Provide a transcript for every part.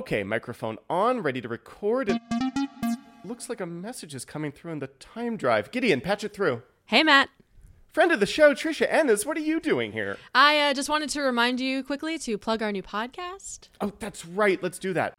Okay, microphone on, ready to record. It looks like a message is coming through in the time drive. Gideon, patch it through. Hey, Matt. Friend of the show, Trisha Ennis, what are you doing here? I uh, just wanted to remind you quickly to plug our new podcast. Oh, that's right. Let's do that.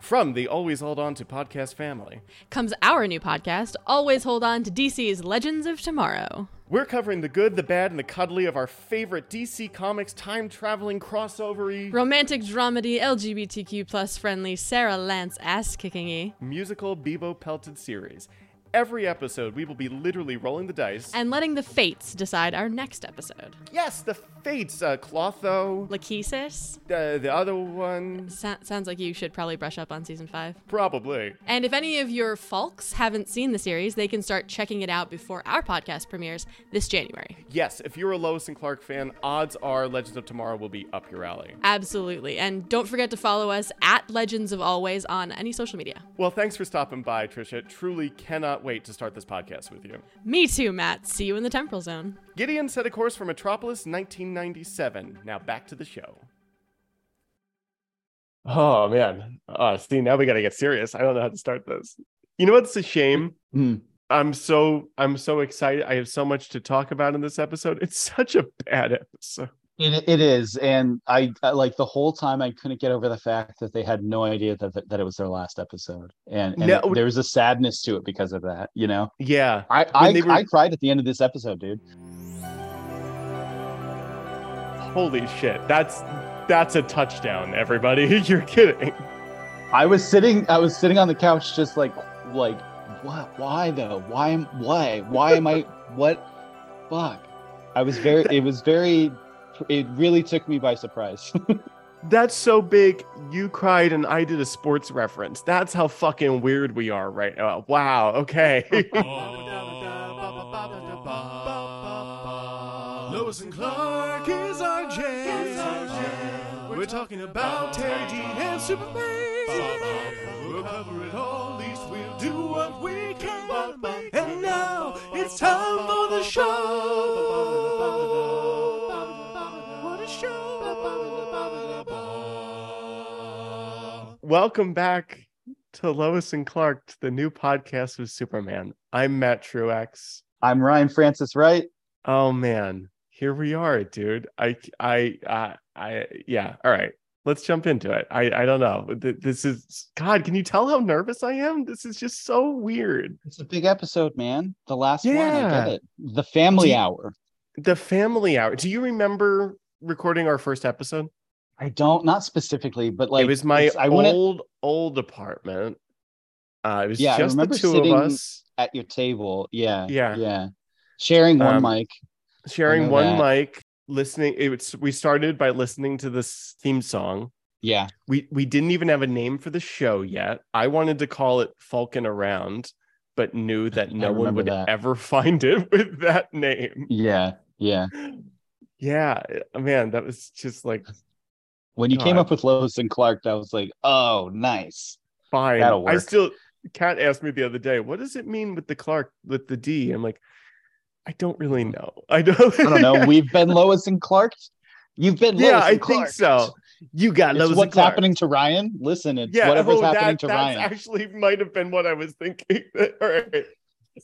From the Always Hold On to podcast family, Comes our new podcast, Always Hold On to DC's Legends of Tomorrow. We're covering the good, the bad, and the cuddly of our favorite DC Comics time traveling crossovery Romantic dramedy, LGBTQ plus friendly, Sarah Lance ass kicking y. musical Beebo pelted series. Every episode, we will be literally rolling the dice. And letting the fates decide our next episode. yes, the fates, uh, Clotho, Lachesis? uh, the other one, Sa- sounds like you should probably brush up on season five. probably. And if any of your folks haven't seen the series, they can start checking it out before our podcast premieres this January. Yes, if you're a Lois and Clark fan, odds are Legends of Tomorrow will be up your alley. Absolutely. And don't forget to follow us at Legends of Always on any social media. Well, thanks for stopping by, Trisha. Truly cannot wait to start this podcast with you. Me too, Matt. See you in the temporal zone. Gideon set a course for Metropolis 1997. Now back to the show. Oh, man. Uh, see, now we got to get serious. I don't know how to start this. You know what's a shame? Hmm. I'm so I'm so excited. I have so much to talk about in this episode. It's such a bad episode. It, it is, and I, I like the whole time I couldn't get over the fact that they had no idea that that, it was their last episode, and, and No. it- there was a sadness to it because of that. You know, Yeah. I I, were- I cried at the end of this episode, dude. Holy shit. That's that's a touchdown, everybody. You're kidding. I was sitting I was sitting on the couch just like like what why though why am why why am I what fuck I was very it was very it really took me by surprise. That's so big. You cried and I did a sports reference. That's how fucking weird we are right now. Wow. Okay. Lois and Clark is our jam. We're talking about Teri Dean and Superman. We'll cover it all, at least we'll do what we can. And now it's time for the show. Welcome back to Lois and Clark, the new podcast with Superman. I'm Matt Truex. I'm Ryan Francis Wright. Oh man, here we are, dude. I, I, uh, I, yeah. All right, let's jump into it. I, I don't know. This is God. Can you tell how nervous I am? This is just so weird. It's a big episode, man. The last one, I Yeah. get it. The family you- hour. The family hour. Do you remember recording our first episode? I don't, not specifically, but like it was my I old old apartment. Uh, it was Yeah, I just the two sitting- of us at your table. Yeah, Yeah. yeah. Sharing one Um, mic. sharing one that. mic, listening. It was, we started by listening to this theme song. Yeah, We we didn't even have a name for the show yet. I wanted to call it Falcon Around, but knew that no one would that. ever find it with that name. yeah, yeah. Yeah, man, that was just like When you came up with Lois and Clark, I was like, oh, nice. fine. That'll I still Kat asked me the other day, what does it mean with the Clark with the D? I'm like, I don't really know. I don't I don't know. We've been Lois and Clark. You've been Lois and Clark. yeah, I think so. You got It's Lois and what's Clark. happening to Ryan. Listen, it's Yeah, whatever's oh, happening to Ryan. actually might have been what I was thinking. All right,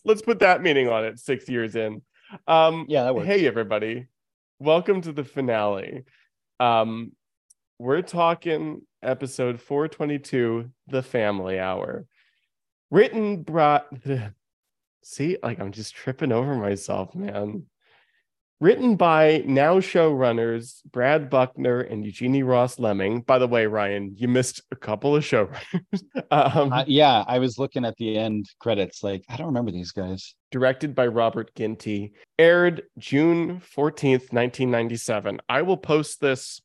let's put that meaning on it. Six years in. Um, Yeah, that works. hey everybody, welcome to the finale. Um, we're talking episode 422, the family hour. Written brought see, like I'm just tripping over myself, man. Written by now showrunners Brad Buckner and Eugenie Ross Leming. By the way, Ryan, you missed a couple of showrunners. um, Uh, yeah, I was looking at the end credits. Like, I don't remember these guys. directed by Robert Ginty, aired June 14th, 1997. I will post this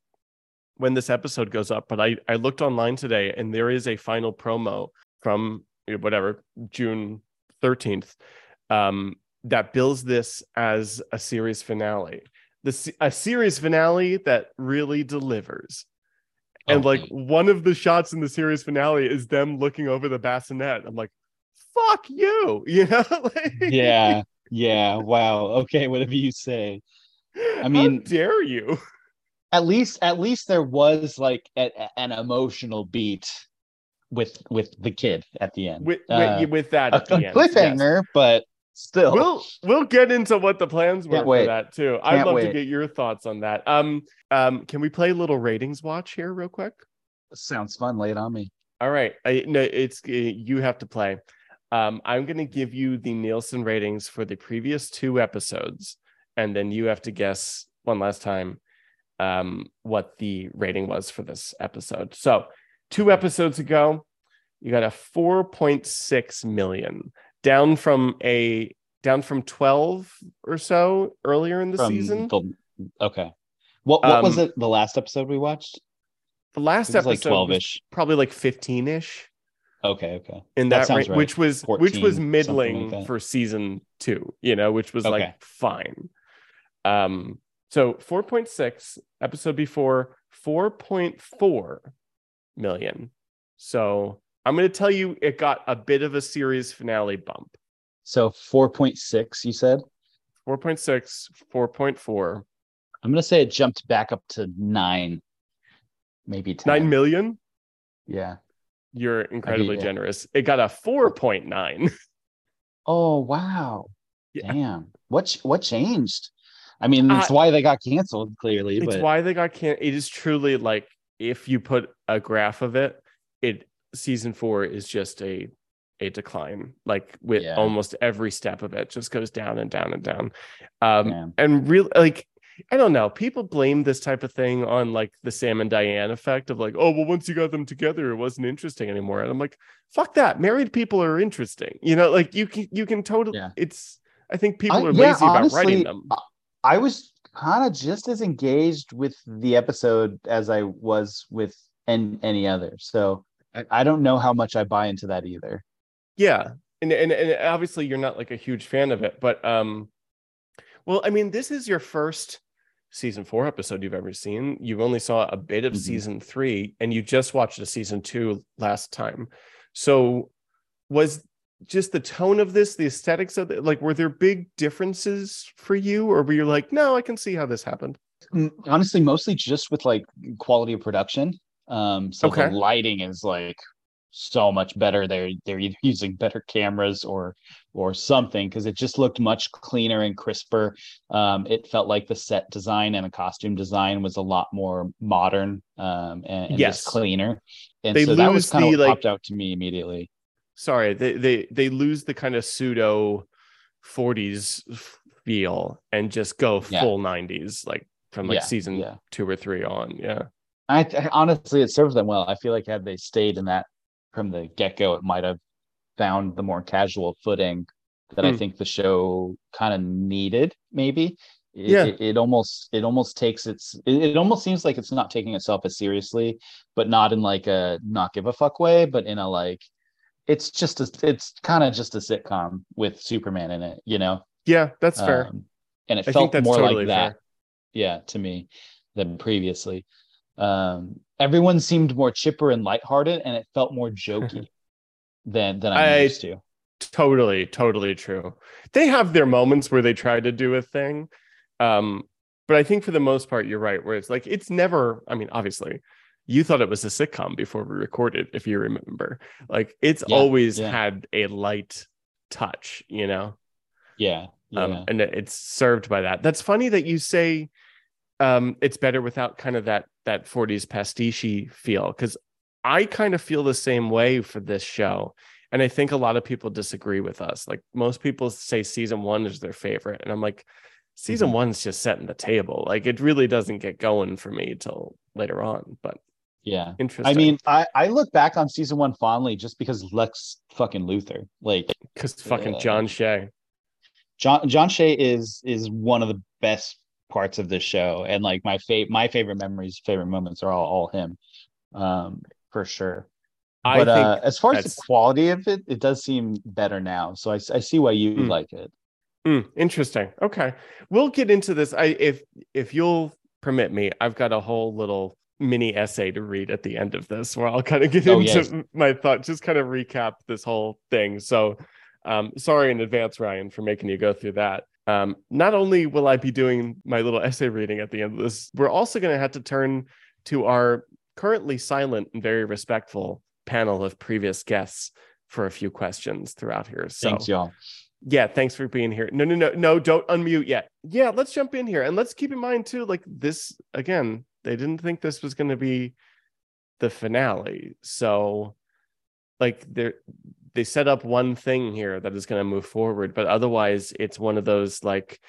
when this episode goes up, but I, I looked online today and there is a final promo from whatever, June 13th, um, that bills this as a series finale. The, a series finale that really delivers. And like one of the shots in the series finale is them looking over the bassinet. I'm like, fuck you, you know? Like- Yeah, yeah. Wow. Okay, whatever you say. I mean- dare you? At least at least there was like a, a- an emotional beat with with the kid at the end. with Uh, with, that at the end, yes. cliffhanger, but still. We'll we'll get into what the plans were for that too. I'd Can't love to get your thoughts on that. Um, um, can we play a little ratings watch here real quick? Sounds fun. Lay it on me. All right. I no, it's uh, you have to play. Um, I'm going to give you the Nielsen ratings for the previous two episodes, and then you have to guess one last time um, what the rating was for this episode. So, two episodes ago, you got a 4.6 million, down from a down from 12 or so earlier in the From season. the- okay. What what was Um, it? The last episode we watched? The last was like episode twelve was ish. probably like 15 ish. Okay. Okay. in That that, range, right. which was which was middling like for season two, you know, which was Okay. like fine. Um, so 4.6 episode before 4.4 million. So I'm gonna tell you it got a bit of a series finale bump. So four point six. You said. 4.6, 4.4, I'm gonna say it jumped back up to nine, maybe ten. 9 million. Yeah. You're incredibly yeah. generous. It got a 4.9. Oh wow. Yeah. Damn. What what changed? I mean, Uh, why they got canceled. Clearly, it's but why they got can it is truly like if you put a graph of it it season four is just a a decline like with Yeah. almost every step of it just goes down and down and down um Yeah. and real like i don't know people blame this type of thing on like the sam and diane effect of like oh well once you got them together it wasn't interesting anymore and i'm like fuck that married people are interesting you know like you can you can totally Yeah. it's i think people I- are yeah, lazy about writing honestly, them I was kind of just as engaged with the episode as I was with an, any other. So I, I don't know how much I buy into that either. Yeah. And, and and obviously you're not like a huge fan of it, but um well, I mean, this is your first season 4 episode you've ever seen. You only saw a bit of Mhm. season 3 and you just watched a season 2 last time. So was just the tone of this, the aesthetics of it, like were there big differences for you or were you like, "No, I can see how this happened." Mm, Honestly, mostly just with like quality of production. Um, so Okay. the lighting is like so much better. They're they're either using better cameras or or something because it just looked much cleaner and crisper. Um, it felt like the set design and the costume design was a lot more modern um, and, and Yes. just cleaner. And They so that was kind of like- popped out to me immediately. Sorry they they they lose the kind of pseudo 40s feel and just go Yeah. full 90s like from like Yeah, season yeah. two or three on yeah I, I honestly, it serves them well. I feel like had they stayed in that from the get go, it might have found the more casual footing that I Hmm. think the show kind of needed. Maybe. It, Yeah. It, it almost it almost takes its it, it almost seems like it's not taking itself as seriously, but not in like a not give a fuck way, but in a like it's just a it's kind of just a sitcom with Superman in it, you know. yeah that's fair. Um, and it i felt more totally like that. fair. Yeah to me than previously. Um everyone seemed more chipper and lighthearted and it felt more jokey than than i'm I- used to. totally totally true. They have their moments where they try to do a thing um but i think for the most part you're right where it's like it's never i mean obviously you thought it was a sitcom before we recorded if you remember like it's Yeah, always yeah. had a light touch you know yeah yeah um, and it's served by that. That's funny that you say um, it's better without kind of that that 40s pastiche feel because I kind of feel the same way for this show, and I think a lot of people disagree with us. Like most people say season one is their favorite, and I'm like, season Mhm. one's just setting the table. Like it really doesn't get going for me till later on. But yeah interesting. i mean i i look back on season one fondly just because lex fucking luthor like because fucking uh, John Shea. john john shea is is one of the best parts of this show and like my favorite my favorite memories favorite moments are all all him um for sure I but think uh, as far as the quality of it, it does seem better now. So I, I see why you Mm. like it. Mm, interesting. Okay, we'll get into this. I if if you'll permit me, I've got a whole little mini essay to read at the end of this, where I'll kind of get Oh, into yes. my thought, just kind of recap this whole thing. So, um, sorry in advance, Ryan, for making you go through that. Um, not only will I be doing my little essay reading at the end of this, we're also going to have to turn to our currently silent and very respectful panel of previous guests for a few questions throughout here. So Thanks, y'all. yeah, thanks for being here. No, no, no, no, don't unmute yet. Yeah, let's jump in here. And let's keep in mind too, like this again, they didn't think this was gonna be the finale. So like they're they set up one thing here that is gonna move forward, but otherwise it's one of those like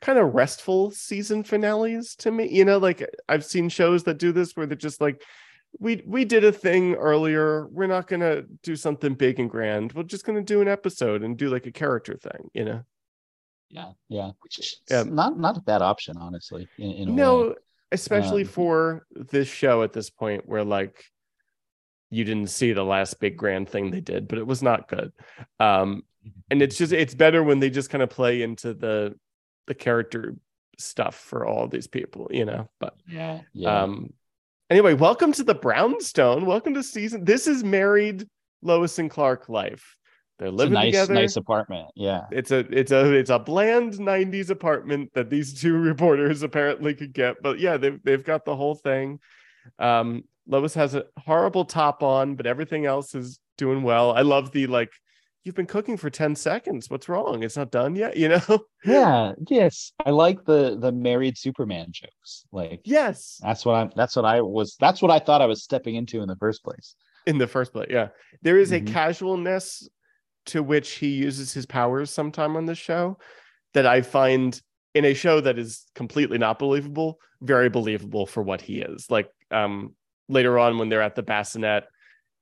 kind of restful season finales to me. You know, like I've seen shows that do this where they're just like we we did a thing earlier. We're not gonna do something big and grand. We're just gonna do an episode and do like a character thing, you know. Yeah, yeah. Which is Yeah. not not a bad option, honestly. In, in a No, way. Especially Um, for this show at this point where like you didn't see the last big grand thing they did, but it was not good. Um and it's just it's better when they just kind of play into the the character stuff for all these people, you know. But Yeah, yeah. um anyway, welcome to the Brownstone. Welcome to season. This is married Lois and Clark life. They're it's a living nice, together. nice apartment. Yeah, It's a it's a it's a bland 90s apartment that these two reporters apparently could get. But yeah, they've they've got the whole thing. Um Lois has a horrible top on, but everything else is doing well. I love the like you've been cooking for 10 seconds. What's wrong? It's not done yet, you know? yeah, yes. I like the the married Superman jokes. Like yes. that's what I'm. That's what I was. That's what I thought I was stepping into in the first place. in the first place. Yeah. There is a casualness to which he uses his powers sometime on this show that I find in a show that is completely not believable, very believable for what he is. Like um later on when they're at the bassinet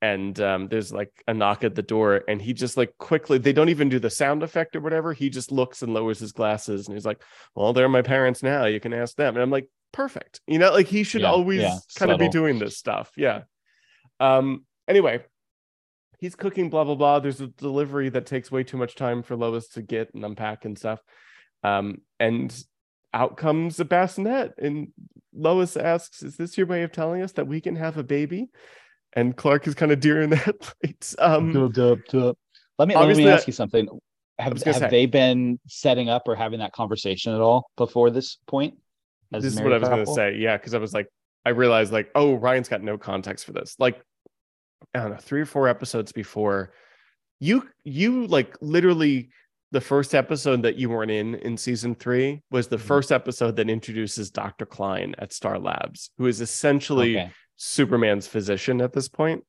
and um there's like a knock at the door and he just like quickly they don't even do the sound effect or whatever. He just looks and lowers his glasses and he's like, Well, they're my parents now. You can ask them. And I'm like, perfect. You know, like he should Yeah, always yeah, kind of be doing this stuff. Yeah. Um anyway he's cooking blah blah blah. There's a delivery that takes way too much time for lois to get and unpack and stuff. Um and out comes a bassinet and lois asks is this your way of telling us that we can have a baby? And clark is kind of deer in the headlights um. Let me let me ask you something. Have, have say- they been setting up or having that conversation at all before this point? this is what i was going to say. Yeah because i was like i realized like oh ryan's got no context for this. Like i don't know three or four episodes before you you like literally the first episode that you weren't in in season three was the Mhm. first episode that introduces dr klein at star labs who is essentially Okay, superman's physician at this point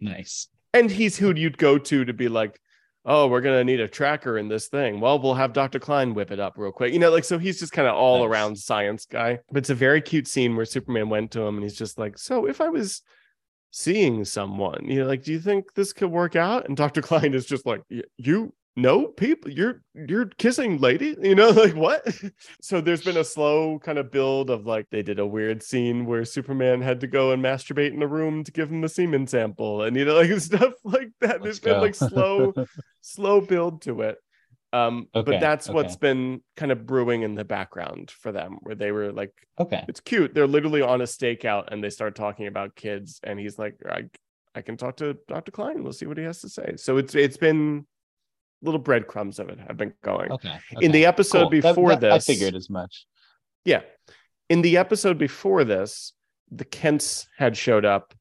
nice. and he's who you'd go to to be like oh we're gonna need a tracker in this thing well we'll have dr klein whip it up real quick you know like so he's just kind of all Nice. around science guy but it's a very cute scene where superman went to him and he's just like so if i was seeing someone you know like do you think this could work out? And dr klein is just like you know people you're you're kissing lady? You know like what? So there's been a slow kind of build of like they did a weird scene where superman had to go and masturbate in a room to give him the semen sample and you know like stuff like that. Let's there's been like slow slow build to it um Okay, but that's what's been kind of brewing in the background for them where they were like okay. it's cute they're literally on a stakeout and they start talking about kids and he's like i i can talk to dr klein we'll see what he has to say so it's it's been little breadcrumbs of it have been going Okay. in the episode Cool. That- before that- this I figured as much. yeah. In the episode before this, the Kents had showed up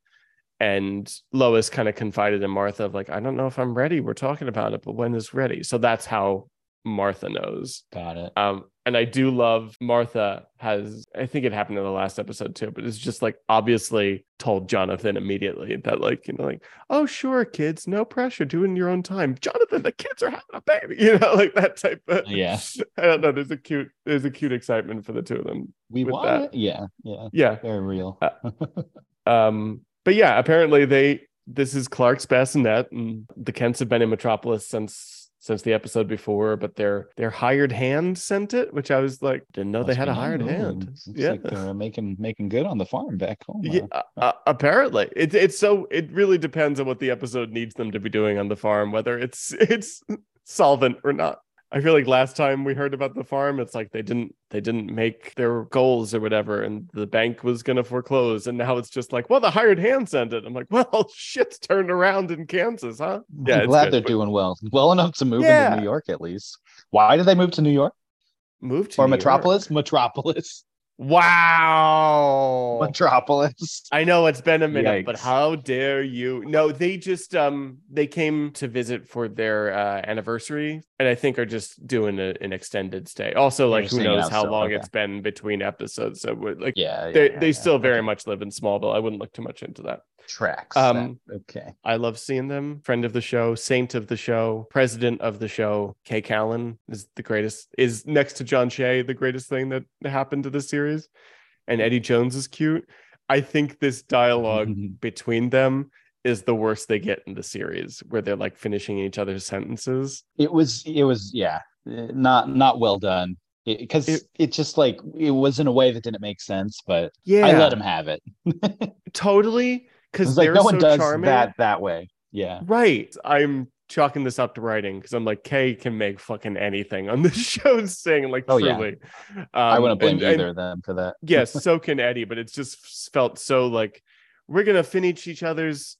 and Lois kind of confided in Martha of like, I don't know if I'm ready. We're talking about it, but when is ready? So that's how Martha knows. Got it. Um, and I do love Martha has, I think it happened in the last episode too, but it's just like obviously told Jonathan immediately that, like, you know, like, oh, sure, kids, no pressure, do it in your own time. Jonathan, the kids are having a baby, you know, like that type of, Yeah. I don't know. There's a cute, there's a cute excitement for the two of them. We want that. it. Yeah. Yeah. Yeah. Very real. Uh, Um, but yeah, apparently they this is Clark's bassinet, and the Kents have been in Metropolis since since the episode before, but their their hired hand sent it, which I was like, didn't know they had a hired hand. Looks Yeah. like they're making making good on the farm back home. Yeah, uh, uh, apparently it's it's so it really depends on what the episode needs them to be doing on the farm, whether it's it's solvent or not. I feel like last time we heard about the farm, it's like they didn't they didn't make their goals or whatever, and the bank was gonna foreclose, and now it's just like, well, the hired hand sent it. I'm like, well, shit's turned around in Kansas, huh? Yeah, I'm glad good, they're but- doing well. Well enough to move Yeah. into New York at least. Why did they move to New York? moved to or New York. Metropolis? Metropolis. Wow. Metropolis. I know it's been a minute, but how dare you? No, they just um they came to visit for their uh, anniversary, and I think are just doing a, an extended stay. Also, like who knows how still, long okay. it's been between episodes. So we're, like Yeah. they yeah, they yeah, still very okay. much live in Smallville. I wouldn't look too much into that. Tracks. Um. Okay. I love seeing them. Friend of the show, saint of the show, president of the show. Kay Callan is the greatest. Is next to John Shea the greatest thing that happened to this series, and Eddie Jones is cute. I think this dialogue between them is the worst they get in the series, where they're like finishing each other's sentences. It was. It was. Yeah. Not not well done. Because It- it, just like it was in a way that didn't make sense, but Yeah, I let him have it. totally It because like they're one so does charming. that that way. Yeah. Right. I'm chalking this up to writing because I'm like Kay can make fucking anything on this show sing like Oh, yeah. truly. I Um, wouldn't blame and- and either of them for that. yes, so can Eddie, but it's just felt so like we're gonna finish each other's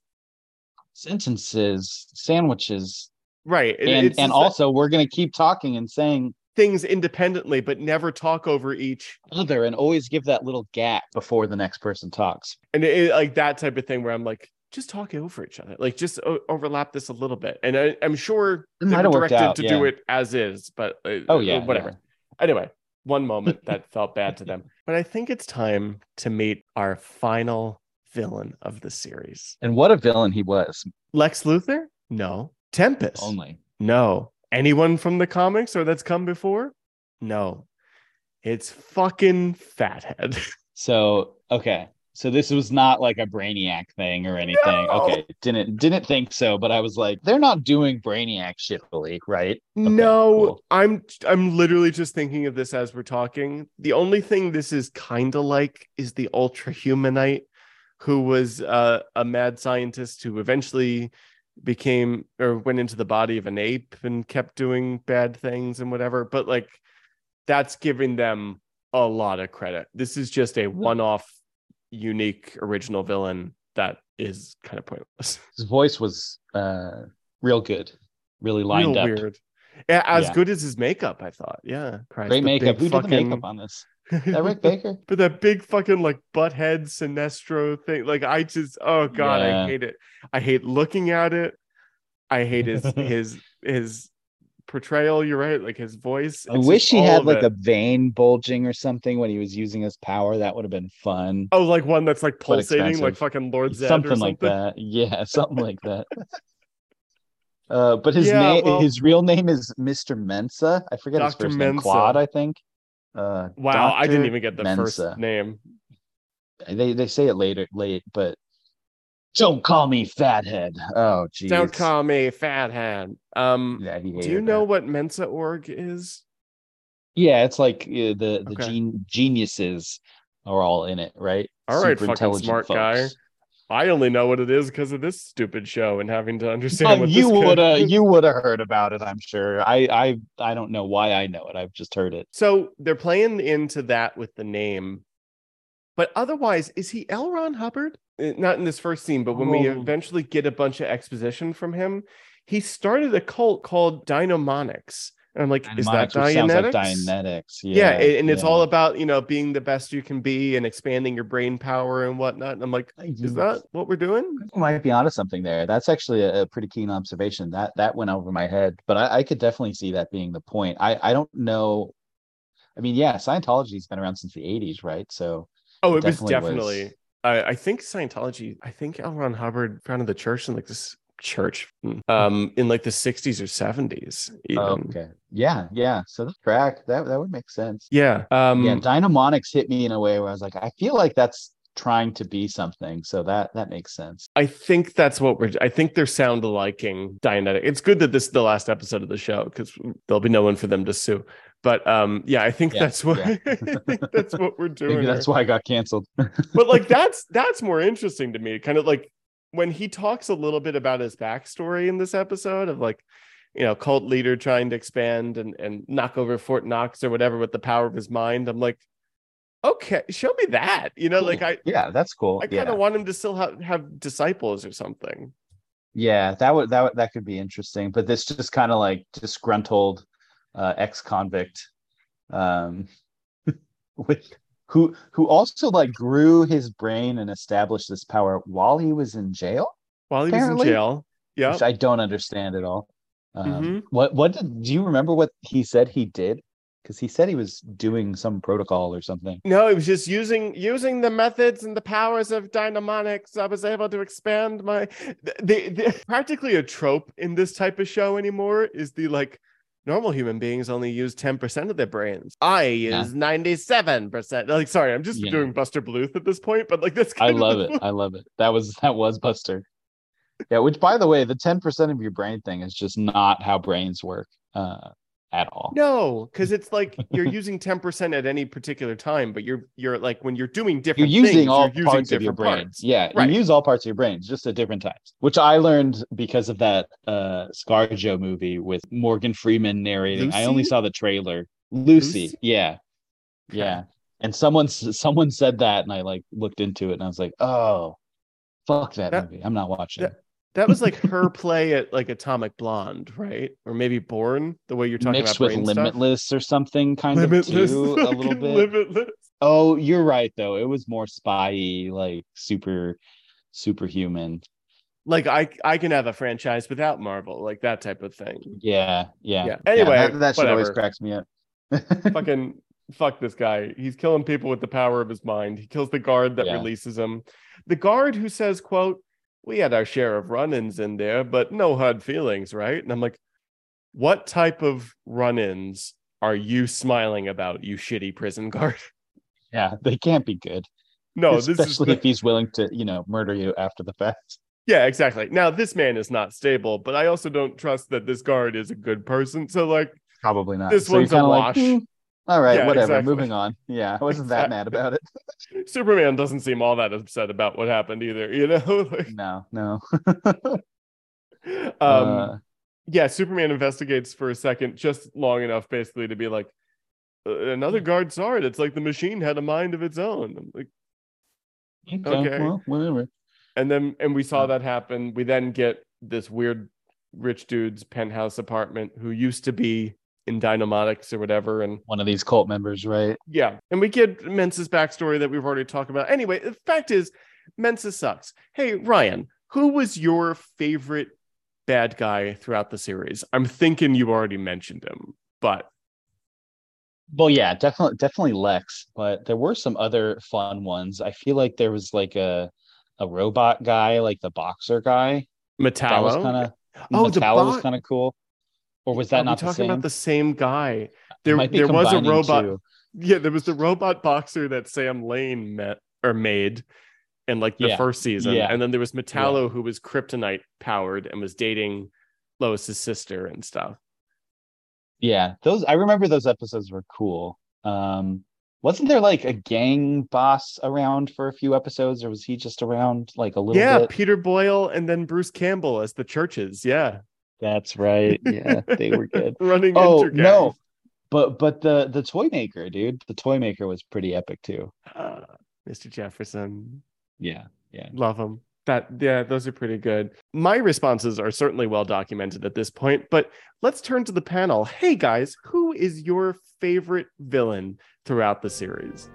Sentences, sandwiches, right. It- and and also we're gonna keep talking and saying things independently, but never talk over each. other and always give that little gap before the next person talks. And it, like that type of thing where I'm like, just talk over each other, like just o- overlap this a little bit. And I, I'm sure they might were directed out, to yeah. do it as is, but uh, Oh yeah, whatever. yeah. Anyway, one moment that felt bad to them, but I think it's time to meet our final villain of the series. And what a villain he was. Lex Luthor? No. Tempus? Only. No. Anyone from the comics or that's come before? No. It's fucking Fathead. So okay. So this was not like a brainiac thing or anything. No. Okay. Didn't didn't think so, but I was like, they're not doing brainiac shittily, right? no, cool. I'm I'm literally just thinking of this as we're talking. The only thing this is kind of like is the Ultra Humanite, who was uh, a mad scientist who eventually became or went into the body of an ape and kept doing bad things and whatever. But like that's giving them a lot of credit. This is just a one-off, unique, original villain that is kind of pointless. His voice was uh real good. Really lined Real up. weird. Yeah, as Yeah. good as his makeup, I thought. Yeah, Christ, Great makeup. Who did the makeup on this? Is that Rick Baker? but that big fucking like butthead Sinestro thing, like I just oh god, I hate it. I hate looking at it. I hate his his his portrayal. You're right, like his voice. I wish he had like it. a vein bulging or something when he was using his power. That would have been fun. oh, like one that's like pulsating, like fucking Lord Zed something, or something. like that. Yeah, something like that. Uh, but his Yeah, name, well- his real name is Mr. Mensa. I forget his Dr. first name. Mensa. Claude, I think. Uh, Wow, I didn't even get the Mensa. first name. They they say it later, late, but don't call me fathead. Oh, geez. Don't call me fathead. Um, Yeah, do you know that. what Mensa org is? Yeah, it's like uh, the the Okay. gen- geniuses are all in it, right? All right, Super fucking intelligent smart guy. I only know what it is because of this stupid show and having to understand what you would have you would have heard about it, I'm sure. I I I don't know why I know it. I've just heard it. So they're playing into that with the name, but otherwise, is he L. Ron Hubbard? Uh, Not in this first scene, but when we Oh. eventually get a bunch of exposition from him, he started a cult called Dynamonics, and I'm like, is that which like Dianetics? Dianetics. Yeah, Yeah, and it's yeah. all about you know being the best you can be and expanding your brain power and whatnot. And I'm like, is that what we're doing? You might be onto something there. That's actually a, pretty keen observation. That that went over my head, but I, I could definitely see that being the point. I I don't know. I mean, yeah, Scientology's been around since the '80s, right? So Oh, It it was definitely was. I, I think Scientology. I think L. Ron Hubbard founded the church in like this church, um, in like the 60s or 70s. Even. okay, yeah, yeah. So the track that that would make sense. Yeah. Um, yeah, Dynamonics hit me in a way where I was like, I feel like that's trying to be something. So that that makes sense. I think that's what we're. I think they're sound aliking Dianetic. It's good that this is the last episode of the show because there'll be no one for them to sue. But um, yeah, I think Yeah, that's what yeah. I think that's what we're doing. Maybe that's here. why I got canceled. but like that's that's more interesting to me kind of like when he talks a little bit about his backstory in this episode of like you know cult leader trying to expand and and knock over fort knox or whatever with the power of his mind i'm like okay show me that you know like i yeah, that's cool. i kind of yeah. want him to still have, have disciples or something Yeah, that would that would that could be interesting. But this just kind of like disgruntled uh, ex-convict Um, with who who also like grew his brain and established this power while he was in jail, While he was in jail. Yeah. which I don't understand at all. Um, Mhm. What what did do you remember what he said he did? Because he said he was doing some protocol or something. No, he was just using using the methods and the powers of dynamonics. I was able to expand my the, the practically a trope in this type of show anymore is the like normal human beings only use 10% of their brains. I Yeah. use 97%. Like sorry, I'm just Yeah. doing Buster Bluth at this point, but like this. I kind of love it. I love it. That was that was Buster. Yeah, which by the way, the 10% of your brain thing is just not how brains work uh at all. No, because it's like you're using 10% at any particular time, but you're you're like when you're doing different You're using things, all you're using parts of your different brain. parts. Yeah, Right. you use all parts of your brains just at different times. Which I learned because of that uh ScarJo movie with Morgan Freeman narrating. I only saw the trailer. Lucy, Lucy? yeah. Yeah. And someone someone said that and I like looked into it and I was like, "Oh, fuck that, That- movie. I'm not watching." that- That was like her play at like Atomic Blonde, right? Or maybe Born, the way you're talking Mixed about with brain stuff. Limitless or something kind Limitless, of too, a little bit. Limitless. Oh, you're right though. It was more spy like super superhuman. Like I I can have a franchise without Marvel, like that type of thing. Yeah, yeah. Yeah. Anyway, that, that shit always cracks me up. Fucking fuck this guy. He's killing people with the power of his mind. He kills the guard that Yeah. releases him. The guard who says, quote, we had our share of run-ins in there, but no hard feelings, right? And I'm like, what type of run-ins are you smiling about, you shitty prison guard? yeah, they can't be good. No, this is especially if he's willing to, you know, murder you after the fact. yeah, exactly. Now this man is not stable, but I also don't trust that this guard is a good person. So like, Probably not. This you're one's a wash. "Hmm, all right, Yeah, whatever. exactly. Moving on. Yeah, I wasn't that mad about it. Superman doesn't seem all that upset about what happened either. You know, Like, No, no. um, Uh, yeah, Superman investigates for a second, just long enough, basically, to be like, "Uh, another guard saw it. It's like the machine had a mind of its own. I'm like, okay, okay. well, whatever. and then and we saw that happen. We then get this weird rich dude's penthouse apartment who used to be in Dynamonics or whatever, and One of these cult members, right? yeah, and we get Mensa's backstory that we've already talked about. Anyway, the fact is, Mensa sucks. Hey, Ryan, who was your favorite bad guy throughout the series? I'm thinking you already mentioned him, but Well, yeah, definitely, definitely Lex. But there were some other fun ones. I feel like there was like a a robot guy, like the boxer guy. That was Metallo. kind of Oh, Metallo was kind of cool. Or was Are that we not the talking same? about the same guy? There, there was a robot. two. Yeah, there was the robot boxer that Sam Lane met or made in like the Yeah. first season, Yeah. and then there was Metallo who was kryptonite powered and was dating Lois's sister and stuff. Yeah, those I remember those episodes were cool. Um, wasn't there like a gang boss around for a few episodes, or was he just around like a little Yeah, bit? Peter Boyle and then Bruce Campbell as the churches. Yeah, That's right. Yeah, they were good. running. Oh intergang. no, but but the the toy maker, dude, the toy maker was pretty epic too. Ah, Mr. Jefferson, Yeah, yeah. love him. That yeah, those are pretty good. My responses are certainly well documented at this point, but let's turn to the panel. Hey guys, who is your favorite villain throughout the series?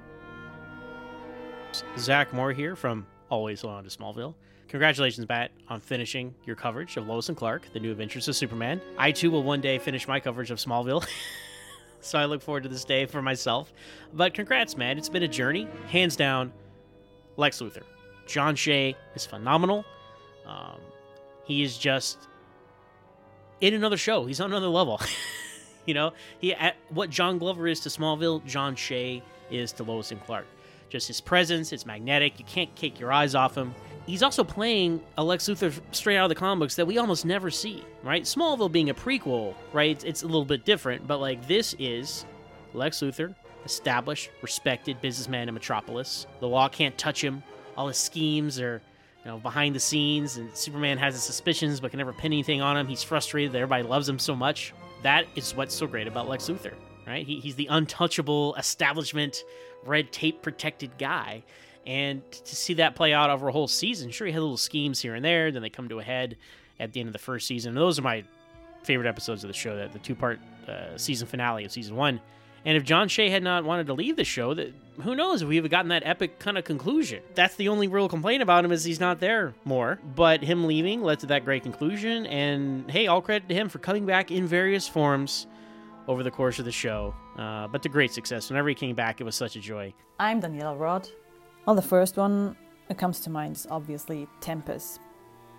Zach Moore here from Always On to Smallville. Congratulations, Matt, on finishing your coverage of Lois and Clark, the new adventures of Superman. I too will one day finish my coverage of Smallville. so I look forward to this day for myself. But congrats, man. It's been a journey. Hands down, Lex Luthor. John Shea is phenomenal. Um, he is just in another show. He's on another level. you know, he at, what John Glover is to Smallville, John Shea is to Lois and Clark. Just his presence, it's magnetic. You can't take your eyes off him. He's also playing a Lex Luthor straight out of the comic books that we almost never see, right? Smallville being a prequel, right? It's, it's a little bit different, but like this is Lex Luthor, established, respected businessman in Metropolis. The law can't touch him. All his schemes are, you know, behind the scenes, and Superman has his suspicions but can never pin anything on him. He's frustrated that everybody loves him so much. That is what's so great about Lex Luthor, right? He, he's the untouchable establishment, red tape protected guy. And to see that play out over a whole season, sure, he had little schemes here and there, then they come to a head at the end of the first season. And those are my favorite episodes of the show, the, two part uh, season finale of season one. And if John Shea had not wanted to leave the show, that who knows if we have gotten that epic kind of conclusion. That's the only real complaint about him is he's not there more. But him leaving led to that great conclusion, and hey, all credit to him for coming back in various forms over the course of the show. Uh, but to great success. Whenever he came back, it was such a joy. I'm Daniela Rod. Well, the first one that comes to mind is obviously Tempus,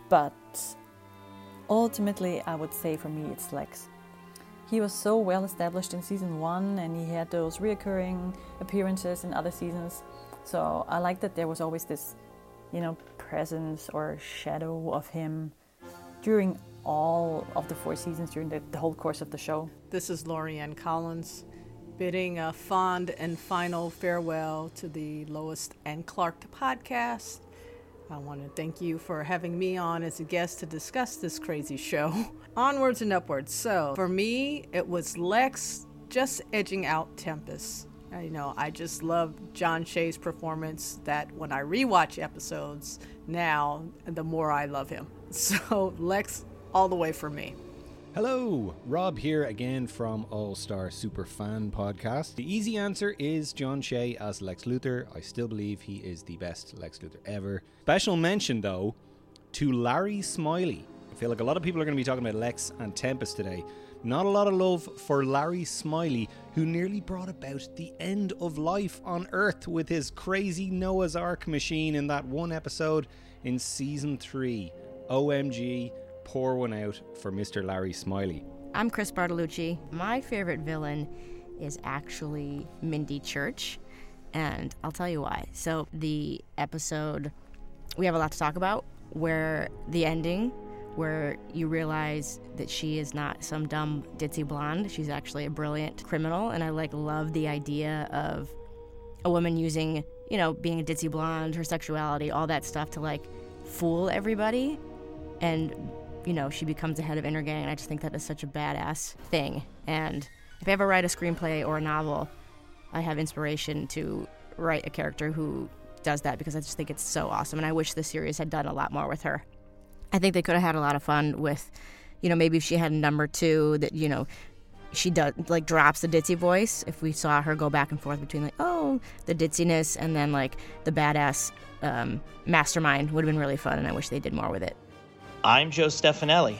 but ultimately, I would say for me it's Lex. He was so well established in season one, and he had those reoccurring appearances in other seasons. So I like that there was always this, you know, presence or shadow of him during all of the four seasons during the, the whole course of the show. This is Lorianne Collins, bidding a fond and final farewell to the Lois and Clark podcast. I want to thank you for having me on as a guest to discuss this crazy show. Onwards and upwards. So, for me, it was Lex just edging out Tempus. You know, I just love John Shea's performance that when I rewatch episodes now, the more I love him. So, Lex all the way for me. Hello, Rob here again from All Star Super Fan Podcast. The easy answer is John Shea as Lex Luthor. I still believe he is the best Lex Luthor ever. Special mention though to Larry Smiley. I feel like a lot of people are going to be talking about Lex and Tempus today. Not a lot of love for Larry Smiley, who nearly brought about the end of life on Earth with his crazy Noah's Ark machine in that one episode in season 3. OMG, pour one out for Mr. Larry Smiley. I'm Chris Bartolucci. My favorite villain is actually Mindy Church, and I'll tell you why. So, the episode, we have a lot to talk about, where the ending, where you realize that she is not some dumb ditzy blonde, she's actually a brilliant criminal, and I like love the idea of a woman using, you know, being a ditzy blonde, her sexuality, all that stuff to like fool everybody and you know she becomes the head of Intergang, and I just think that is such a badass thing. And if I ever write a screenplay or a novel, I have inspiration to write a character who does that because I just think it's so awesome, and I wish the series had done a lot more with her. I think they could have had a lot of fun with, you know, maybe if she had a number two that you know she does like drops the ditzy voice. If we saw her go back and forth between like oh the ditziness and then like the badass um, mastermind would have been really fun, and I wish they did more with it. I'm Joe Stefanelli.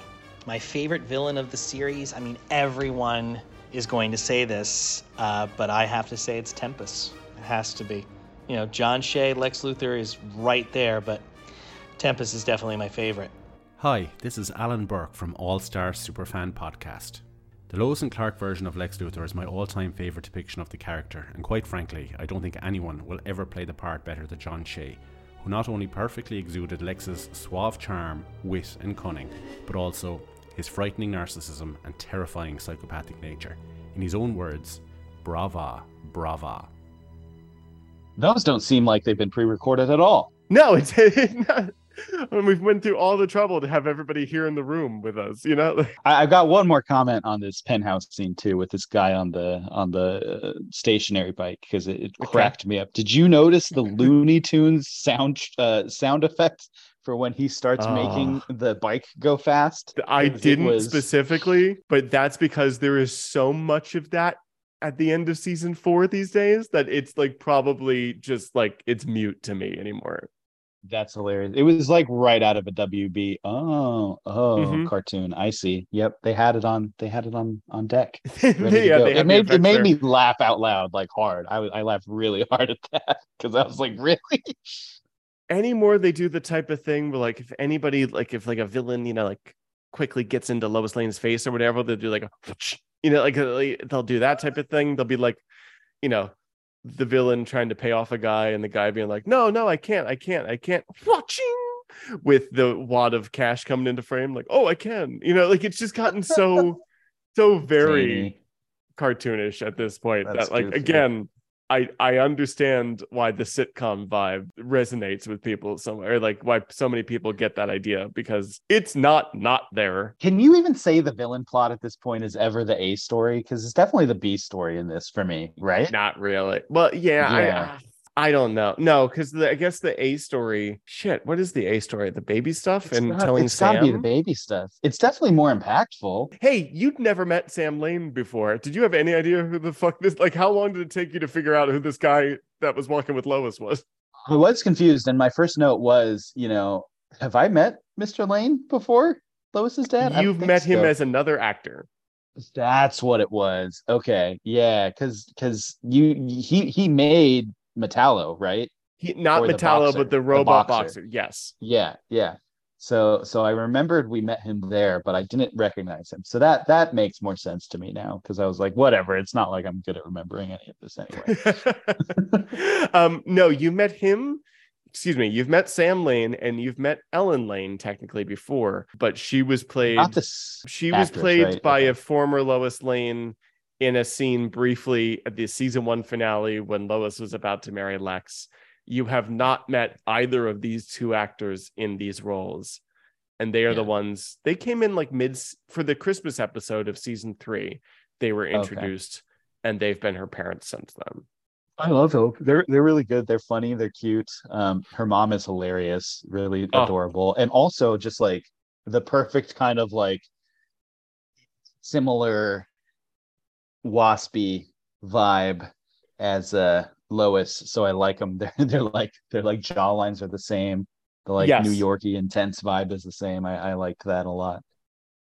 My favorite villain of the series, I mean, everyone is going to say this, uh, but I have to say it's Tempus. It has to be. You know, John Shea, Lex Luthor is right there, but Tempus is definitely my favorite. Hi, this is Alan Burke from All Star Superfan Podcast. The Lois and Clark version of Lex Luthor is my all time favourite depiction of the character, and quite frankly, I don't think anyone will ever play the part better than John Shea, who not only perfectly exuded Lex's suave charm, wit, and cunning, but also his frightening narcissism and terrifying psychopathic nature. In his own words, brava, brava. Those don't seem like they've been pre-recorded at all. No, it's not. When we've went through all the trouble to have everybody here in the room with us, you know. I, I've got one more comment on this penthouse scene too, with this guy on the on the uh, stationary bike because it, it cracked me up. Did you notice the Looney Tunes sound uh, sound effect for when he starts making Oh. the bike go fast? i didn't was- specifically, but that's because there is so much of that at the end of season four these days that it's like probably just like it's mute to me anymore. That's hilarious. It was like right out of a WB. Oh, oh, Mhm. cartoon. I see. Yep, they had it on. They had it on on deck. yeah, ready to go. they have It made it made there. me laugh out loud, like hard. I I laughed really hard at that because I was like, really? anymore they do the type of thing where like if anybody like if like a villain you know like quickly gets into Lois Lane's face or whatever they'll do like a you know like they'll do that type of thing they'll be like you know the villain trying to pay off a guy and the guy being like no no I can't I can't I can't watching with the wad of cash coming into frame like oh I can you know like it's just gotten so so very cartoonish at this point That's that like goofy. again I I understand why the sitcom vibe resonates with people somewhere, like why so many people get that idea because it's not not there. Can you even say the villain plot at this point is ever the A story? Because it's definitely the B story in this for me, right? Not really. Well, yeah, Yeah. I don't know. No, because I guess the A story. Shit, what is the A story? The baby stuff It's and got- telling it's gotta be the baby stuff. It's definitely more impactful. Hey, you'd never met Sam Lane before. Did you have any idea who the fuck this? Like, how long did it take you to figure out who this guy that was walking with Lois was? I was confused, and my first note was, you know, have I met Mr. Lane before? Lois's dad? I You've met him as another actor. That's what it was. Okay, yeah, because because you he he made Metallo, right? He, not Or the Metallo, boxer, but the the robot boxer. boxer. Yes. Yeah, yeah. So so I remembered we met him there, but I didn't recognize him. So that that makes more sense to me now because I was like, whatever. It's not like I'm good at remembering any of this anyway. um, no, you met him. Excuse me. You've met Sam Lane and you've met Ellen Lane technically before, but she was played. Not this. she was played right? by Okay. a former Lois Lane in a scene briefly at the season one finale when Lois was about to marry Lex. You have not met either of these two actors in these roles. And they are the ones they came in like mid for the Christmas episode of season three. They were Okay. introduced and they've been her parents since then. I love Hope. They're they're really good. They're funny. They're cute. Um, her mom is hilarious, really Oh. adorable, and also just like the perfect kind of like similar waspy vibe as uh Lois. So I like them. They're they're like they're like jawlines are the same. The like Yes. New Yorkie intense vibe is the same. I I liked that a lot.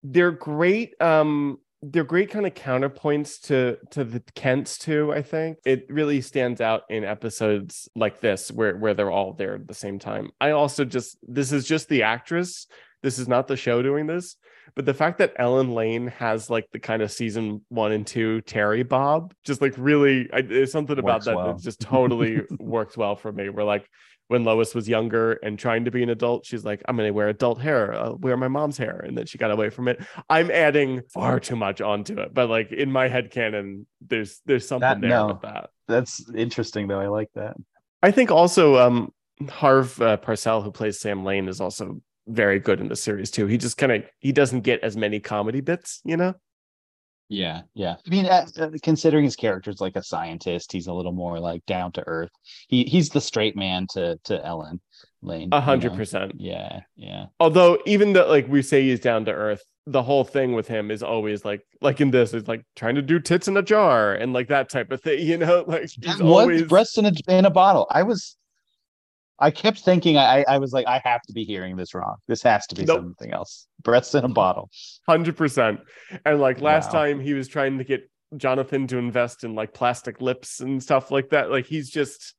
they're great um they're great kind of counterpoints to to the kents too i think it really stands out in episodes like this where where they're all there at the same time i also just this is just the actress this is not the show doing this but the fact that ellen lane has like the kind of season one and two Teri bob just like really I, there's something about Works that well. that just totally worked well for me we're like when Lois was younger and trying to be an adult, she's like, I'm going to wear adult hair, I'll wear my mom's hair. And then she got away from it. I'm adding far too much onto it. But like in my head canon, there's there's something That- there no. with that. That's interesting though. I like that. I think also um Harve uh, Presnell, who plays Sam Lane, is also very good in the series too. He just kind of he doesn't get as many comedy bits, you know? Yeah, yeah. I mean, uh, considering his character's like a scientist, he's a little more like down to earth. He he's the straight man to to Ellen Lane. A hundred percent. Yeah, yeah. Although even though like we say he's down to earth, the whole thing with him is always like like in this is like trying to do tits in a jar and like that type of thing, you know? Like he's That always breasts in a in a bottle. I was, I kept thinking. I I was like, I have to be hearing this wrong. This has to be Nope. something else. Breasts in a bottle. hundred percent. And like last Wow. time he was trying to get Jonathan to invest in like plastic lips and stuff like that. Like he's just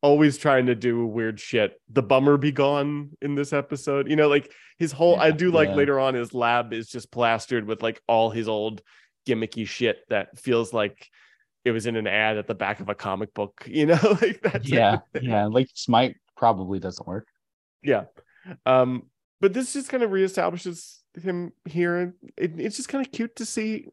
always trying to do weird shit. The bummer be gone in this episode. You know, like his whole I do like yeah. later on his lab is just plastered with like all his old gimmicky shit that feels like it was in an ad at the back of a comic book, you know, like that. Yeah, yeah. Like Smite probably doesn't work. Yeah. Um, but this just kind of reestablishes him here. and It, it's just kind of cute to see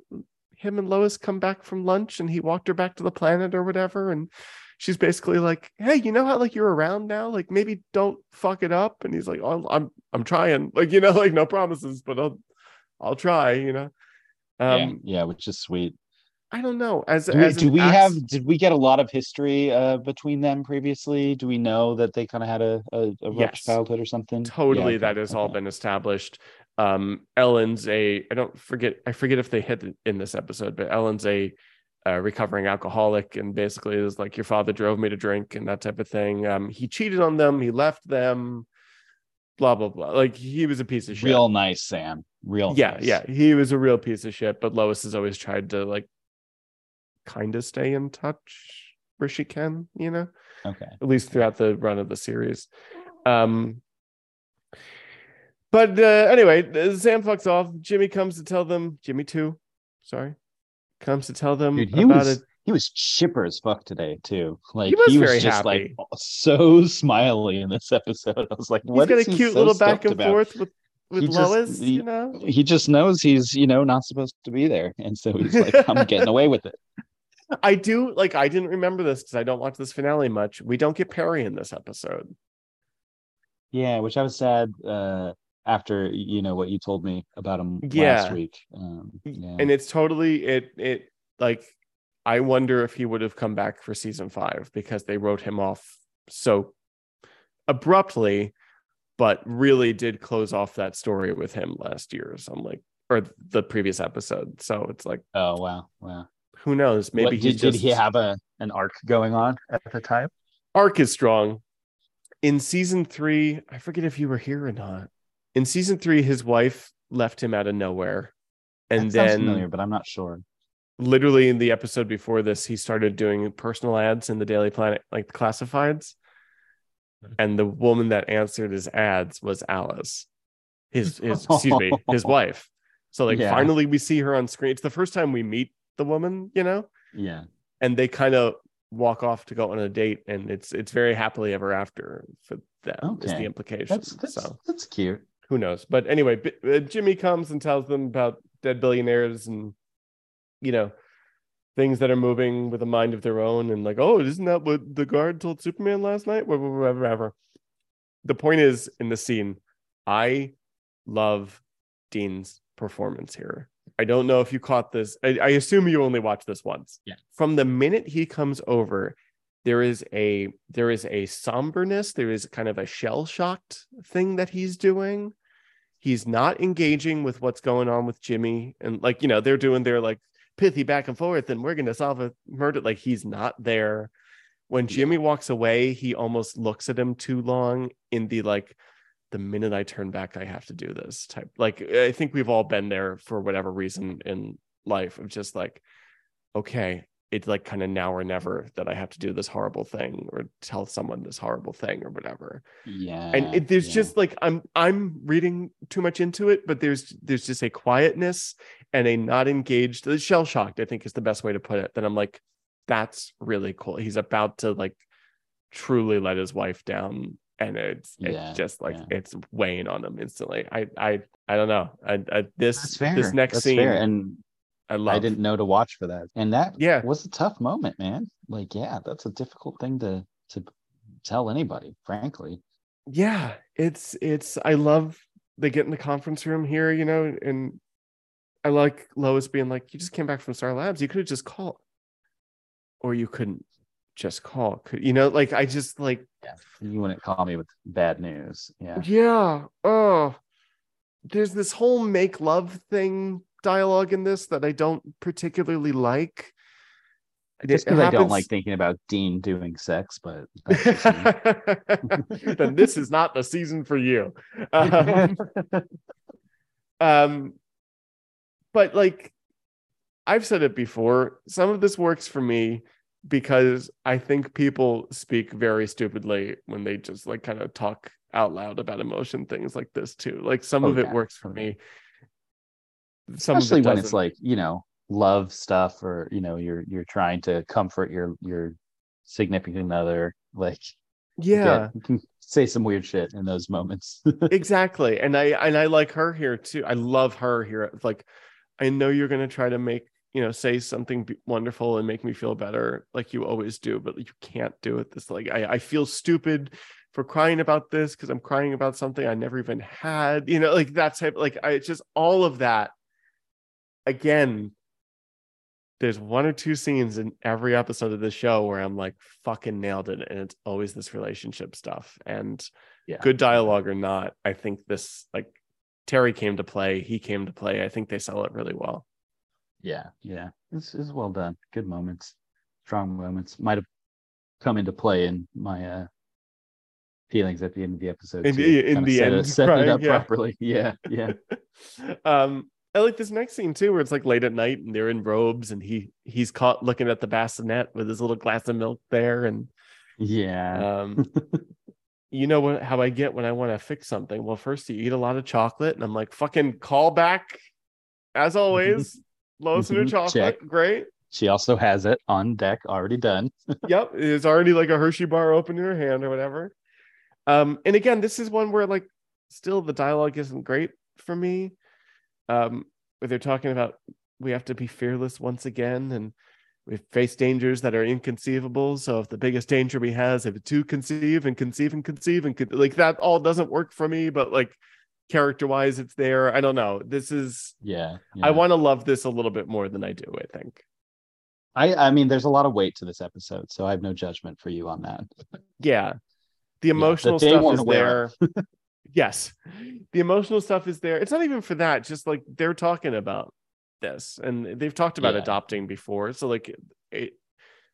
him and Lois come back from lunch and he walked her back to the planet or whatever. And she's basically like, Hey, you know how like you're around now? Like maybe don't fuck it up. And he's like, oh, I'm I'm trying. Like, you know, like no promises, but I'll I'll try, you know. Um, yeah, yeah, which is sweet. I don't know. As Do we, as do we ax- have? Did we get a lot of history uh, between them previously? Do we know that they kind of had a, a, a rough Yes. childhood or something? totally Yeah, that has all been established um ellen's a i don't forget i forget if they hit in this episode but ellen's a uh, recovering alcoholic and basically is like your father drove me to drink and that type of thing um he cheated on them he left them blah blah blah like he was a piece of shit Real nice, Sam. Real. yeah nice. yeah he was a real piece of shit but lois has always tried to like kind of stay in touch where she can you know Okay. at least throughout the run of the series. Um, but uh, anyway, Sam fucks off. Jimmy comes to tell them. Jimmy too, sorry, comes to tell them Dude, he about was it. he was chipper as fuck today too. Like He was very just happy. like so smiley in this episode. I was like, He's what got a cute so little back and about? forth with with He just- Lois. he- you know, He just knows he's you know not supposed to be there, and so he's like, I'm getting away with it. I do like. I didn't remember this because I don't watch this finale much. We don't get Perry in this episode. Yeah, which I was sad uh after you know what you told me about him Yeah. last week. Um, yeah. and it's totally it it like I wonder if he would have come back for season five because they wrote him off so abruptly, but really did close off that story with him last year. So I'm like, or the previous episode. So it's like, Oh wow, wow. Who knows? Maybe What, did, did he have a an arc going on at the time? arc is strong. In season three, I forget if you were here or not. In season three, his wife left him out of nowhere. And then familiar, but I'm not sure. literally in the episode before this, he started doing personal ads in the Daily Planet, like the classifieds. And the woman that answered his ads was Alice, his his excuse me, his wife. So like Yeah. finally we see her on screen. It's the first time we meet the woman, you know, Yeah. and they kind of walk off to go on a date, and it's it's very happily ever after for them is the implication. That's that's so that's cute. who knows? But anyway, B- uh, Jimmy comes and tells them about dead billionaires and you know things that are moving with a mind of their own, and like, oh, isn't that what the guard told Superman last night? Whatever. The point is in the scene, I love Dean's performance here. I don't know if you caught this. I, I assume you only watched this once. Yeah. From the minute he comes over, there is a there is a somberness. There is kind of a shell shocked thing that he's doing. He's not engaging with what's going on with Jimmy, and like you know they're doing their like pithy back and forth, and we're gonna solve a murder. Like he's not there. When Jimmy walks away, he almost looks at him too long in the like the minute I turn back, I have to do this type. Like I think we've all been there for whatever reason in life of just like, okay, it's like kind of now or never that I have to do this horrible thing or tell someone this horrible thing or whatever. Yeah. And it, there's yeah. just like I'm I'm reading too much into it, but there's there's just a quietness and a not engaged the shell shocked, I think is the best way to put it. That I'm like, that's really cool. He's about to like truly let his wife down and it's it's Yeah, just like yeah. it's weighing on them instantly. I I I don't know. I, I this this next That's scene fair. and I love. I didn't know to watch for that. And that Yeah. was a tough moment, man. Like, yeah, that's a difficult thing to to tell anybody, frankly. yeah, it's it's I love they get in the conference room here, you know, and I like Lois being like, You just came back from Star Labs, you could have just called. Or you couldn't just call. Could you know, like I just like You wouldn't call me with bad news. Yeah. Yeah. Oh, there's this whole make love thing dialogue in this that I don't particularly like. Just because I don't like thinking about Dean doing sex, but that's just me. then this is not the season for you. Um, um, but like I've said it before, some of this works for me because I think people speak very stupidly when they just like kind of talk out loud about emotion things like this too. Like some Oh, of it yeah. works for me. Some of it especially when it's like you know love stuff or you know you're you're trying to comfort your your significant other like yeah. get- can say some weird shit in those moments exactly and i and i like her here too i love her here It's like i know you're going to try to make you know say something wonderful and make me feel better like you always do but you can't do it this like i, I feel stupid for crying about this because i'm crying about something i never even had you know like that type like i just all of that again there's one or two scenes in every episode of the show where i'm like fucking nailed it and it's always this relationship stuff and yeah good dialogue or not, I think this like Teri came to play, he came to play. I think they sell it really well. Yeah yeah this is well done good moments strong moments might have come into play in my uh feelings at the end of the episode In too. the- in the set end, it, set it up yeah. properly yeah yeah um I like this next scene too, where it's like late at night and they're in robes and he he's caught looking at the bassinet with his little glass of milk there. And yeah um you know what how I get when I want to fix something. Well, first you eat a lot of chocolate, and I'm like, fucking call back as always. Lois and her Mhm, chocolate. check. Great. she also has it on deck already done yep it's already like a hershey bar open in her hand or whatever um and again this is one where like still the dialogue isn't great for me um where they're talking about we have to be fearless once again and we face dangers that are inconceivable so if the biggest danger we have is to conceive and conceive and conceive and con- like that all doesn't work for me but like character wise it's there i don't know this is yeah, i want to love this a little bit more than i do i think I I mean, there's a lot of weight to this episode, so I have no judgment for you on that. Yeah. The emotional they stuff is there. yes. The emotional stuff is there. It's not even for that, just like they're talking about this and they've talked about Yeah. adopting before. So like it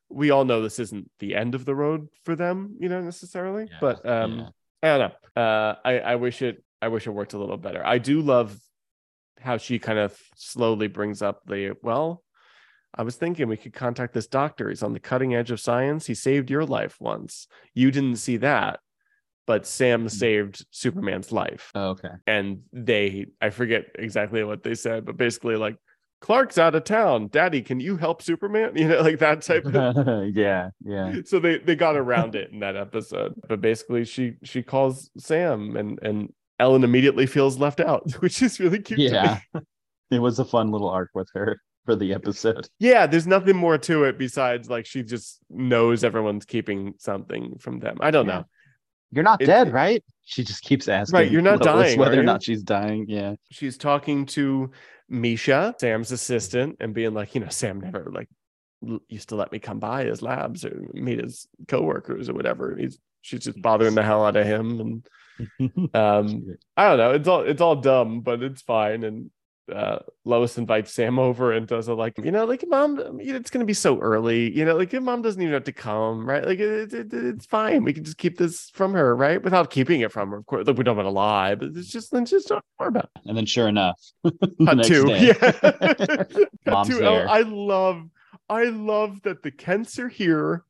we all know this isn't the end of the road for them, you know, necessarily. Yeah, But um yeah. I don't know. Uh I, I wish it I wish it worked a little better. I do love how she kind of slowly brings up the well, I was thinking we could contact this doctor. He's on the cutting edge of science. He saved your life once. You didn't see that, but Sam mm-hmm. saved Superman's life. Oh, okay. And they, I forget exactly what they said, but basically, like, Clark's out of town. Daddy, can you help Superman? You know, like that type of. yeah, yeah. so they they got around it in that episode. But basically, she she calls Sam, and and Ellen immediately feels left out, which is really cute. Yeah. it was a fun little arc with her for the episode. yeah there's nothing more to it besides like she just knows everyone's keeping something from them i don't Yeah. know You're not It- dead, right? She just keeps asking. Right, you're not Lois dying, whether or you? not she's dying. Yeah. she's talking to misha sam's assistant and being like you know sam never like used to let me come by his labs or meet his coworkers or whatever he's she's just bothering the hell out of him and um i don't know. It's all it's all dumb but it's fine. And uh lois invites sam over and does a like you know like mom it's gonna be so early. You know like your mom doesn't even have to come right? Like it, it, it's fine. We can just keep this from her right? Without keeping it from her of course. Like we don't want to lie but it's just let's just don't talk more about it. And then sure enough, the next to, day, yeah. Mom's to, oh, there. i love i love that the kents are here.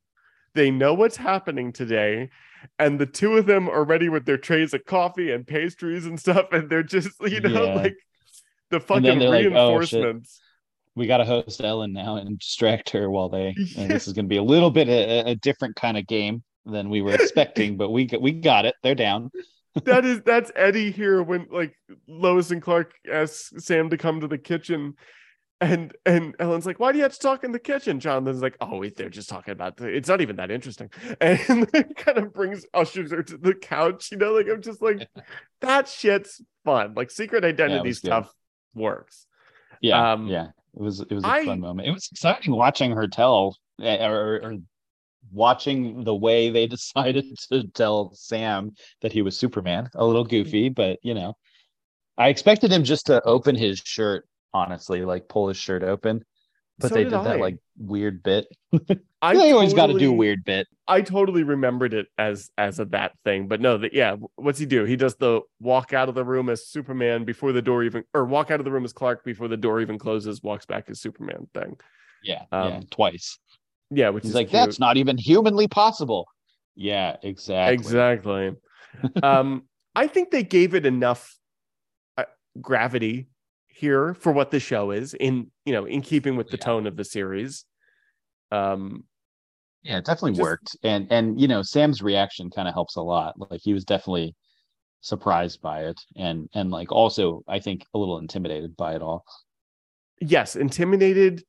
They know what's happening today and the two of them are ready with their trays of coffee and pastries and stuff and they're just you know Yeah. like the fucking they're like, "Oh, reinforcements we got to host Ellen now and distract her while they. And this is going to be a little bit a, a different kind of game than we were expecting, but we we got it. They're down. that is that's Eddie here when like Lois and Clark ask Sam to come to the kitchen. And and Ellen's like, why do you have to talk in the kitchen? Jonathan's like, oh, wait, they're just talking about the, it's not even that interesting. And it kind of brings ushers her to the couch, you know, like I'm just like, that shit's fun. Like secret identity was good. stuff works. Yeah, Um, yeah. It was it was a I- fun moment. It was exciting watching her tell eh, or, or watching the way they decided to tell Sam that he was Superman. A little goofy, but you know, I expected him just to open his shirt. Honestly, like pull his shirt open, but So they did did, that like weird bit. I they always got to do weird bit. I totally remembered it as as a that thing, but no, that yeah. What's he do? He does the walk out of the room as Superman before the door even, or walk out of the room as Clark before the door even closes. Walks back as Superman thing. Yeah, yeah, Um, twice. Yeah, which He's is like, cute. that's not even humanly possible. Yeah, exactly. exactly. um, I think they gave it enough uh, gravity here for what the show is in you know in keeping with the Yeah. tone of the series. Um, Yeah, it definitely Just- worked. And and you know, Sam's reaction kind of helps a lot. Like he was definitely surprised by it and and like also I think a little intimidated by it all. yes intimidated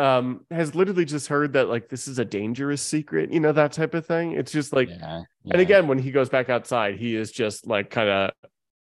um has literally just heard that like this is a dangerous secret you know that type of thing it's just like yeah. and again when he goes back outside he is just like kind of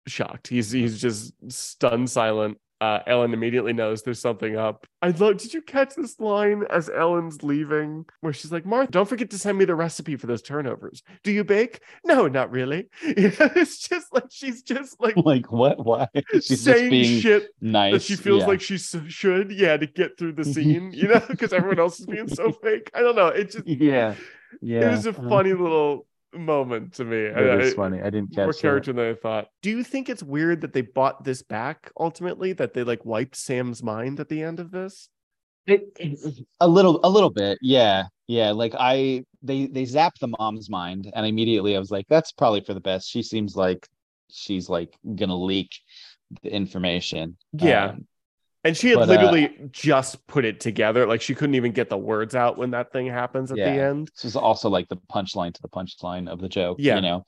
shocked he's he's just stunned silent uh ellen immediately knows there's something up i love did you catch this line as ellen's leaving where she's like martha don't forget to send me the recipe for those turnovers do you bake no not really it's just like she's just like like what why she's just saying being shit nice. that she feels yeah. like she should, yeah, to get through the scene, you know, because everyone else is being so fake. I don't know. It just, yeah. Yeah. it was a funny little moment to me. It is I- funny. I didn't More catch that. character than I thought. Do you think it's weird that they bought this back ultimately? That they like wiped Sam's mind at the end of this? a little a little bit yeah yeah like i they they zapped the mom's mind and immediately i was like that's probably for the best she seems like she's like gonna leak the information Yeah. Um, And she had But, uh, literally just put it together. Like she couldn't even get the words out when that thing happens at the end. this is also like the punchline to the punchline of the joke Yeah. you know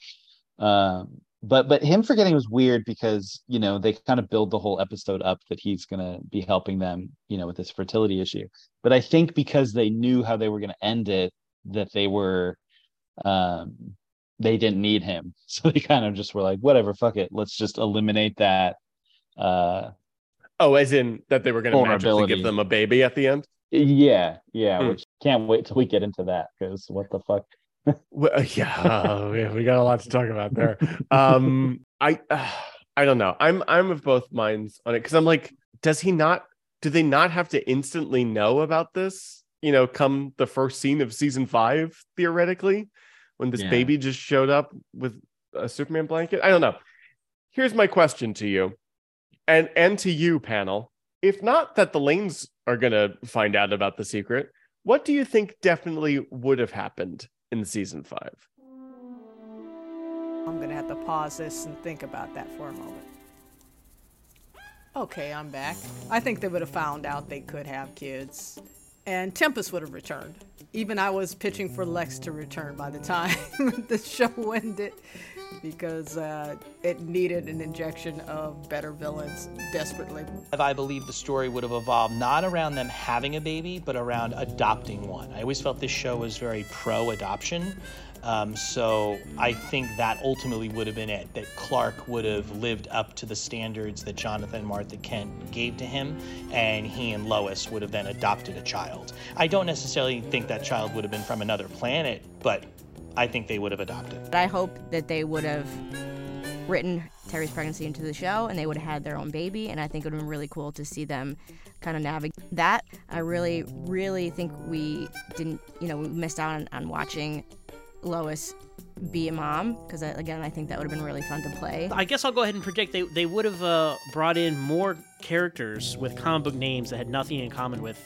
um but but him forgetting was weird because you know they kind of build the whole episode up that he's gonna be helping them you know with this fertility issue but i think because they knew how they were gonna end it that they were um they didn't need him so they kind of just were like whatever fuck it let's just eliminate that uh Oh, as in that they were going to magically give them a baby at the end. Yeah, yeah. Hmm. Which can't wait till we get into that because what the fuck? Well, yeah, we, we got a lot to talk about there. Um, I, I don't know. I'm, I'm of both minds on it because I'm like, does he not? Do they not have to instantly know about this? You know, come the first scene of season five, theoretically, when this Yeah. baby just showed up with a Superman blanket. I don't know. Here's my question to you, and and to you, panel. If not that the Lanes are gonna find out about the secret, what do you think definitely would have happened in season five? I'm gonna have to pause this and think about that for a moment. Okay, I'm back. I think they would have found out they could have kids, and Tempus would have returned. Even I was pitching for Lex to return by the time the show ended, because uh, it needed an injection of better villains desperately. I believe the story would have evolved not around them having a baby, but around adopting one. I always felt this show was very pro adoption. Um, so I think that ultimately would have been it, that Clark would have lived up to the standards that Jonathan and Martha Kent gave to him, and he and Lois would have then adopted a child. I don't necessarily think that child would have been from another planet, but I think they would have adopted. But I hope that they would have written Teri's pregnancy into the show and they would have had their own baby. And I think it would have been really cool to see them kind of navigate that. I really, really think we didn't, you know, we missed out on, on watching Lois be a mom because, again, I think that would have been really fun to play. I guess I'll go ahead and predict they, they would have uh, brought in more characters with comic book names that had nothing in common with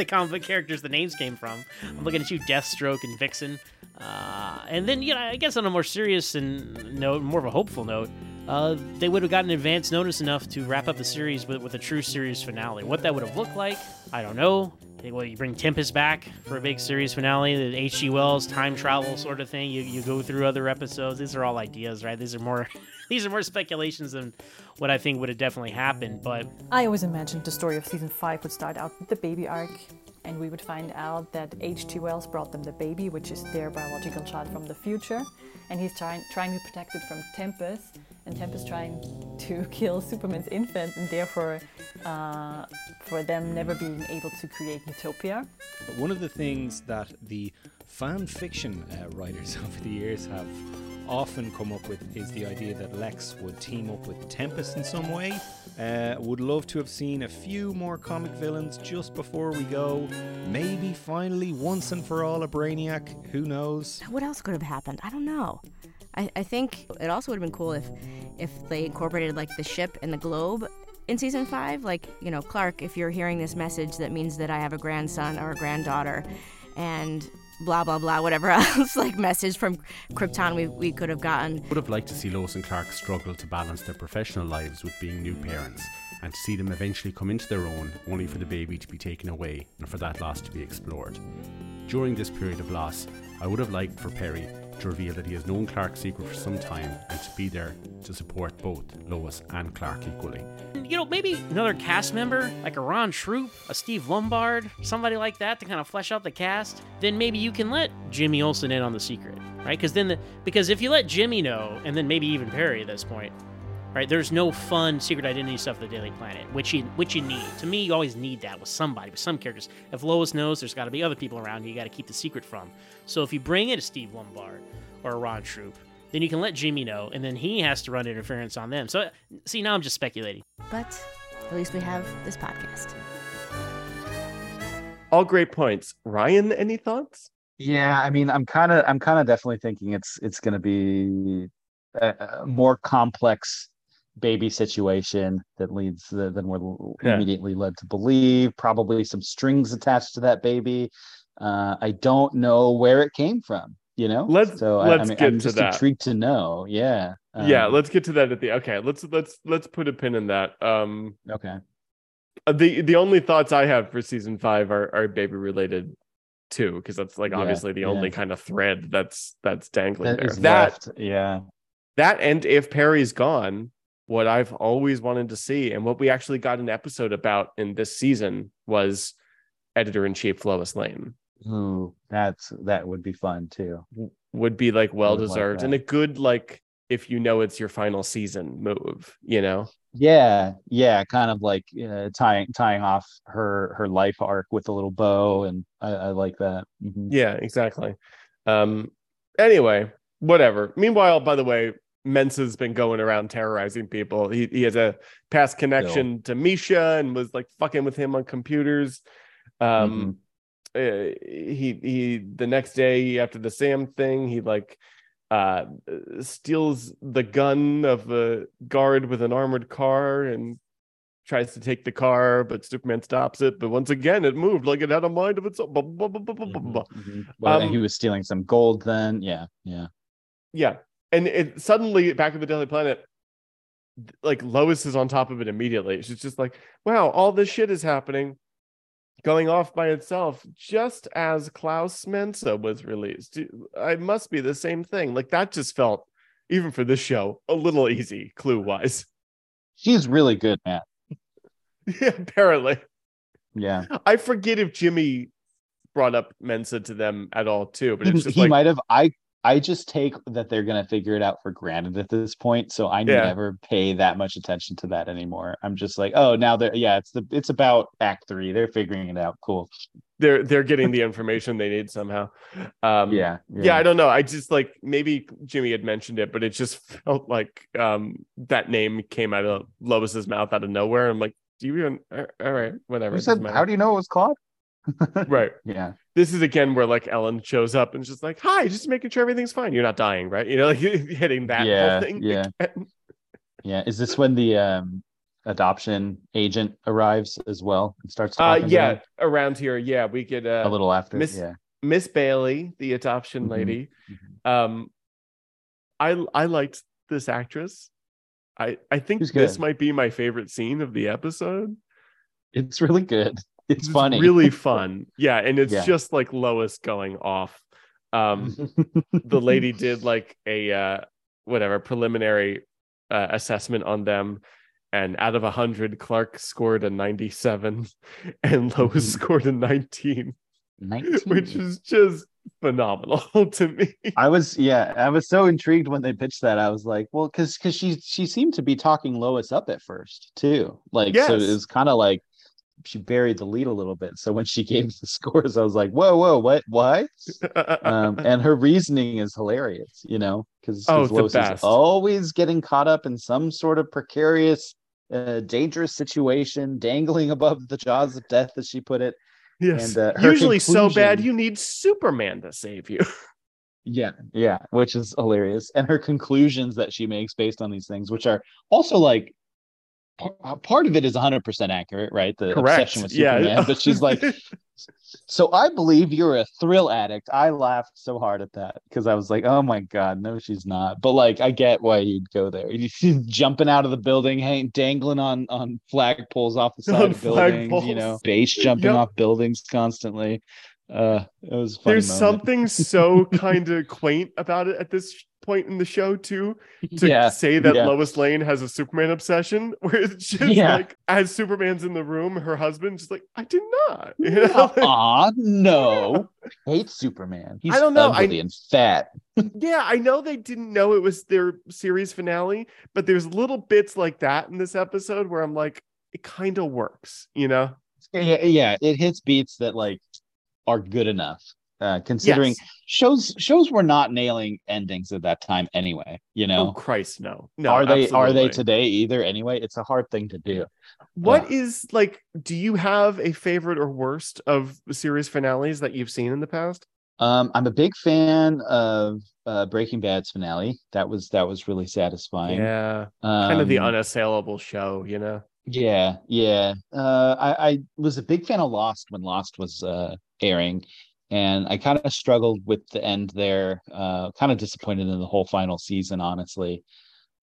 the comic book characters the names came from. I'm looking at you, Deathstroke and Vixen. Uh, and then, you know, I guess on a more serious and note, more of a hopeful note, uh, they would have gotten advance notice enough to wrap up the series with, with a true series finale. What that would have looked like, I don't know. Well, you bring Tempus back for a big series finale, the H.G. Wells time travel sort of thing. You, you go through other episodes. These are all ideas, right? These are more these are more speculations than what I think would have definitely happened. But I always imagined the story of season 5 would start out with the baby arc, and we would find out that H.G. Wells brought them the baby, which is their biological child from the future, and he's trying, trying to protect it from Tempus, and Tempus trying to kill Superman's infant, and therefore uh, for them never being able to create Utopia. One of the things that the fan fiction uh, writers over the years have often come up with is the idea that Lex would team up with Tempus in some way. Uh, would love to have seen a few more comic villains just before we go. Maybe finally, once and for all, a Brainiac. Who knows? What else could have happened? I don't know. I, I think it also would have been cool if if they incorporated like the ship and the globe in season five. Like, you know, Clark, if you're hearing this message, that means that I have a grandson or a granddaughter, and blah blah blah, whatever else like message from Krypton we, we could have gotten. Would have liked to see Lois and Clark struggle to balance their professional lives with being new parents, and to see them eventually come into their own, only for the baby to be taken away and for that loss to be explored. During this period of loss, I would have liked for Perry to reveal that he has known Clark's secret for some time and to be there to support both Lois and Clark equally. you know, maybe another cast member, like a Ron Troupe, a Steve Lombard, somebody like that to kind of flesh out the cast, then maybe you can let Jimmy Olsen in on the secret, right? Because then, the, because if you let Jimmy know, and then maybe even Perry at this point, right? There's no fun secret identity stuff of the Daily Planet, which you which you need. To me, you always need that with somebody, with some characters. If Lois knows, there's got to be other people around you. You got to keep the secret from. So if you bring in a Steve Lombard or a Ron Troupe, then you can let Jimmy know, and then he has to run interference on them. So see, now I'm just speculating. But at least we have this podcast. All great points. Ryan, any thoughts? Yeah, I mean, I'm kind of, I'm kind of definitely thinking it's, it's going to be a, a more complex baby situation that leads the, than we're Yeah. immediately led to believe. Probably some strings attached to that baby. Uh, I don't know where it came from. You know, Let's- so I- let's I mean, get I'm to just that. intrigued to know. Yeah. yeah, Um, let's get to that at the okay. Let's let's let's put a pin in that. Um Okay. uh, the the only thoughts I have for season five are are baby related too, because that's like Yeah, obviously the yeah. only kind of thread that's that's dangling That there. That left. Yeah. that and if Perry's gone, what I've always wanted to see and what we actually got an episode about in this season was editor in chief Lois Lane Ooh, that's that would be fun too. would be like well would like deserved and a good like if you know it's your final season move, you know? Yeah, yeah, kind of like uh, tying tying off her her life arc with a little bow, and I, I like that. Mhm. Yeah, exactly. Um, anyway, whatever. Meanwhile, by the way, Mensa's been going around terrorizing people. He he has a past connection to Misha and was like fucking with him on computers. Um, uh, he he the next day after the Sam thing, he like uh steals the gun of a guard with an armored car and tries to take the car, but Superman stops it. But once again, it moved like it had a mind of its own. Blah. Mhm. Well, Um, he was stealing some gold then. Yeah, yeah. Yeah. And it suddenly back at the Daily Planet, like Lois is on top of it immediately. She's just like, wow, all this shit is happening, going off by itself, just as Klaus Mensa was released. I must be the same thing. Like that just felt, even for this show, a little easy, clue wise. She's really good, Matt. yeah, apparently. Yeah. I forget if Jimmy brought up Mensa to them at all, too. But he, it's just he like, might have i i just take that they're gonna figure it out for granted at this point so i Yeah. never pay that much attention to that anymore. I'm just like oh now they're yeah it's the it's about act three. They're figuring it out. Cool. They're they're getting the information they need somehow. Um, yeah yeah i don't know. I just like maybe jimmy had mentioned it but it just felt like um that name came out of lois's mouth out of nowhere. I'm like do you even all right whatever it said, how do you know it was claude right. Yeah. This is again where like ellen shows up and just like hi just making sure everything's fine. You're not dying right? You know like hitting that yeah whole thing yeah. again. yeah. Is this when the um adoption agent arrives as well and starts uh yeah around here. Yeah we get uh, a little after miss yeah. Miss bailey the adoption Mhm, lady. Um i i liked this actress. I i think this might be my favorite scene of the episode. It's really good it's, It's funny really fun yeah and it's Yeah. just like lois going off um the lady did like a uh whatever preliminary uh, assessment on them and out of 100 clark scored a 97 and lois Mhm. scored a 19 19 which is just phenomenal to me I was yeah, I was so intrigued when they pitched that. I was like, well, because because she she seemed to be talking Lois up at first too. Like so it was kind of like she buried the lead a little bit. So when she gave the scores, I was like, whoa, whoa, what, why? Um, and her reasoning is hilarious, you know, because Oh, Lois is always getting caught up in some sort of precarious, uh, dangerous situation, dangling above the jaws of death, as she put it. yes And, uh, usually so bad you need superman to save you Yeah, yeah, which is hilarious. And her conclusions that she makes based on these things, which are also like part of it is 100% accurate, right? The obsession with yeah Superman. But she's like, so I believe you're a thrill addict. I laughed so hard at that because I was like, oh my God, no, she's not. But like, I get why you'd go there. She's jumping out of the building, hang, dangling on on flagpoles off the side On of buildings, you know, base jumping Yep. off buildings constantly. Uh, it was funny there's moment. something so kind of quaint about it at this point in the show too to Yeah, say that yeah. Lois Lane has a Superman obsession, where it's just Yeah. like as Superman's in the room, her husband's just like, I did not. You know? Aw, no. Hate Superman. He's I don't know, I- ugly and fat. yeah, I know they didn't know it was their series finale, but there's little bits like that in this episode where I'm like, it kind of works, you know? Yeah, yeah, it hits beats that like are good enough. Uh, considering Yes. shows shows were not nailing endings at that time anyway. You Oh know, Christ, no. No, are they are they today either? Anyway, it's a hard thing to do. What is like? Do you have a favorite or worst of series finales that you've seen in the past? Um, I'm a big fan of uh, Breaking Bad's finale. That was that was really satisfying. Yeah, kind of the Um, unassailable show, you know. Yeah, yeah. Uh, I, I was a big fan of Lost when Lost was uh, airing, and I kind of struggled with the end there. Uh, kind of disappointed in the whole final season, honestly.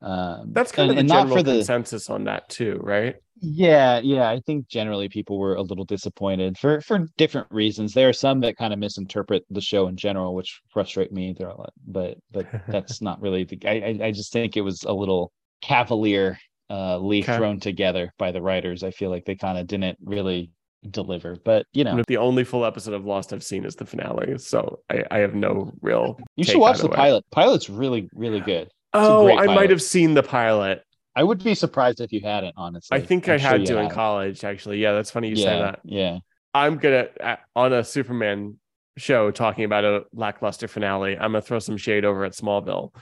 Um, That's kind and, of the general for the consensus on that too, right? yeah, yeah. I think generally people were a little disappointed for for different reasons. There are some that kind of misinterpret the show in general, which frustrate me. There are, a lot, but but that's not really the. I I- just think it was a little cavalier uh leaf Okay. thrown together by the writers. I feel like they kind of didn't really deliver, but you know, The only full episode of Lost I've seen is the finale, so I, I have no real. you should watch the way. pilot. Pilot's really really good. Oh, I might have seen the pilot. I would be surprised if you hadn't, honestly. I think I'm I had you to in college, actually. Yeah, that's funny you yeah, say that. Yeah. I'm gonna uh, on a Superman show talking about a lackluster finale. I'm gonna throw some shade over at Smallville.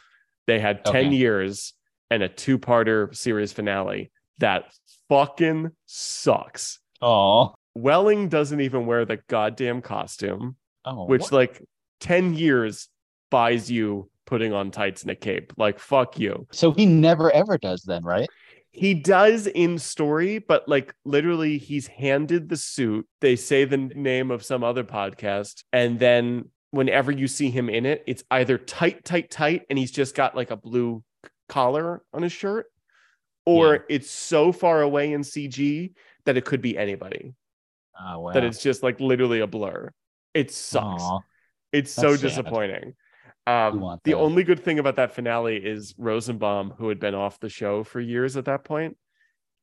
They had 10 Okay. years and a two-parter series finale that fucking sucks. Oh. Welling doesn't even wear the goddamn costume, Oh. which what? like 10 years buys you putting on tights and a cape. Like fuck you. so he never ever does then, right? He does in story, but like literally, he's handed the suit. They say the name of some other podcast. And then whenever you see him in it, it's either tight, tight, tight, and he's just got like a blue collar on his shirt, or Yeah. it's so far away in CG that it could be anybody, Oh wow. that it's just like literally a blur. It sucks. Aw. It's so sad. disappointing. Um, the only good thing about that finale is Rosenbaum, who had been off the show for years at that point,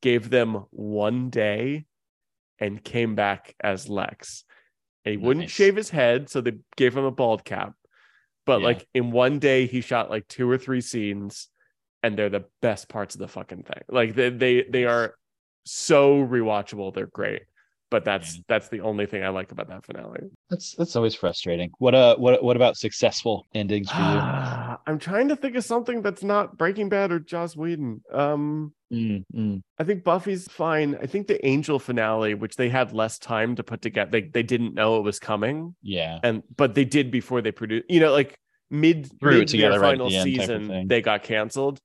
gave them one day and came back as Lex. And he wouldn't shave his head, so they gave him a bald cap. But Yeah. like in one day, he shot like two or three scenes, and they're the best parts of the fucking thing. Like they they they are so rewatchable. They're great. But that's that's the only thing I like about that finale. That's that's always frustrating. What uh what what about successful endings for you? Ah, I'm trying to think of something that's not Breaking Bad or Joss Whedon. Um, Mm, mm. I think Buffy's fine. I think the Angel finale, which they had less time to put together, they they didn't know it was coming, Yeah. and but they did before they produced. You know, like mid mid together right final the end type of season, they got canceled,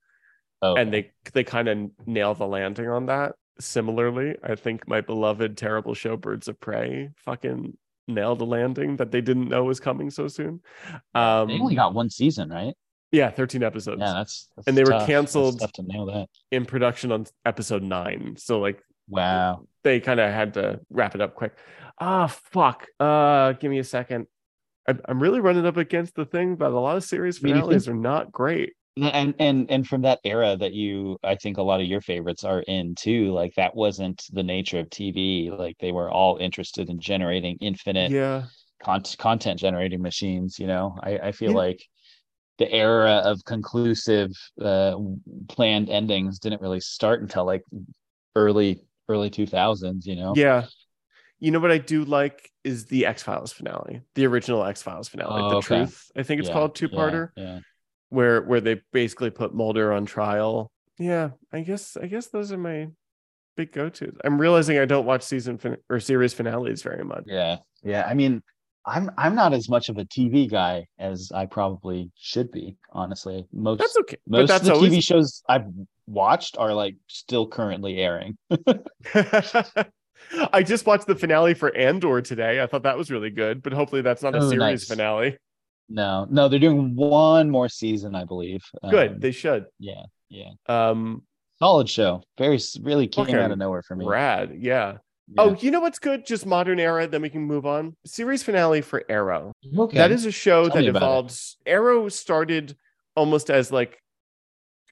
Oh, and they they kind of nail the landing on that. Similarly, I think my beloved terrible show Birds of Prey fucking nailed a landing that they didn't know was coming so soon. Um, they only got one season, right? yeah, 13 episodes. Yeah, that's, that's And they were tough. That's canceled. to nail that. in production on episode nine. So like Wow. they kind of had to wrap it up quick. Ah, fuck. Uh, give me a second. I'm, really running up against the thing, but a lot of series finales are not great. And and and from that era that you i think a lot of your favorites are in too like that wasn't the nature of tv like they were all interested in generating infinite Yeah. con- content generating machines you know i i feel Yeah. like the era of conclusive uh planned endings didn't really start until like early early 2000s you know Yeah. You know what I do like is the X Files finale, the original X Files finale, Oh, the okay. truth. I think it's Yeah, called two parter, yeah, where where they basically put Mulder on trial. Yeah, I guess I guess those are my big go tos. I'm realizing I don't watch season fin- or series finales very much. yeah yeah i mean i'm i'm not as much of a tv guy as i probably should be honestly most That's okay. but most that's of the always TV shows I've watched are like still currently airing. I just watched the finale for Andor today. I thought that was really good, but hopefully that's not a Oh, series nice. finale. No, no, they're doing one more season, I believe. Good, Um, they should. yeah, yeah, Um, solid show. Very really came out of nowhere for me. rad, yeah. Yeah. Oh, you know what's good? Just modern era. Then we can move on. Series finale for Arrow. okay. That is a show Tell that me about it. evolves. Arrow started almost as like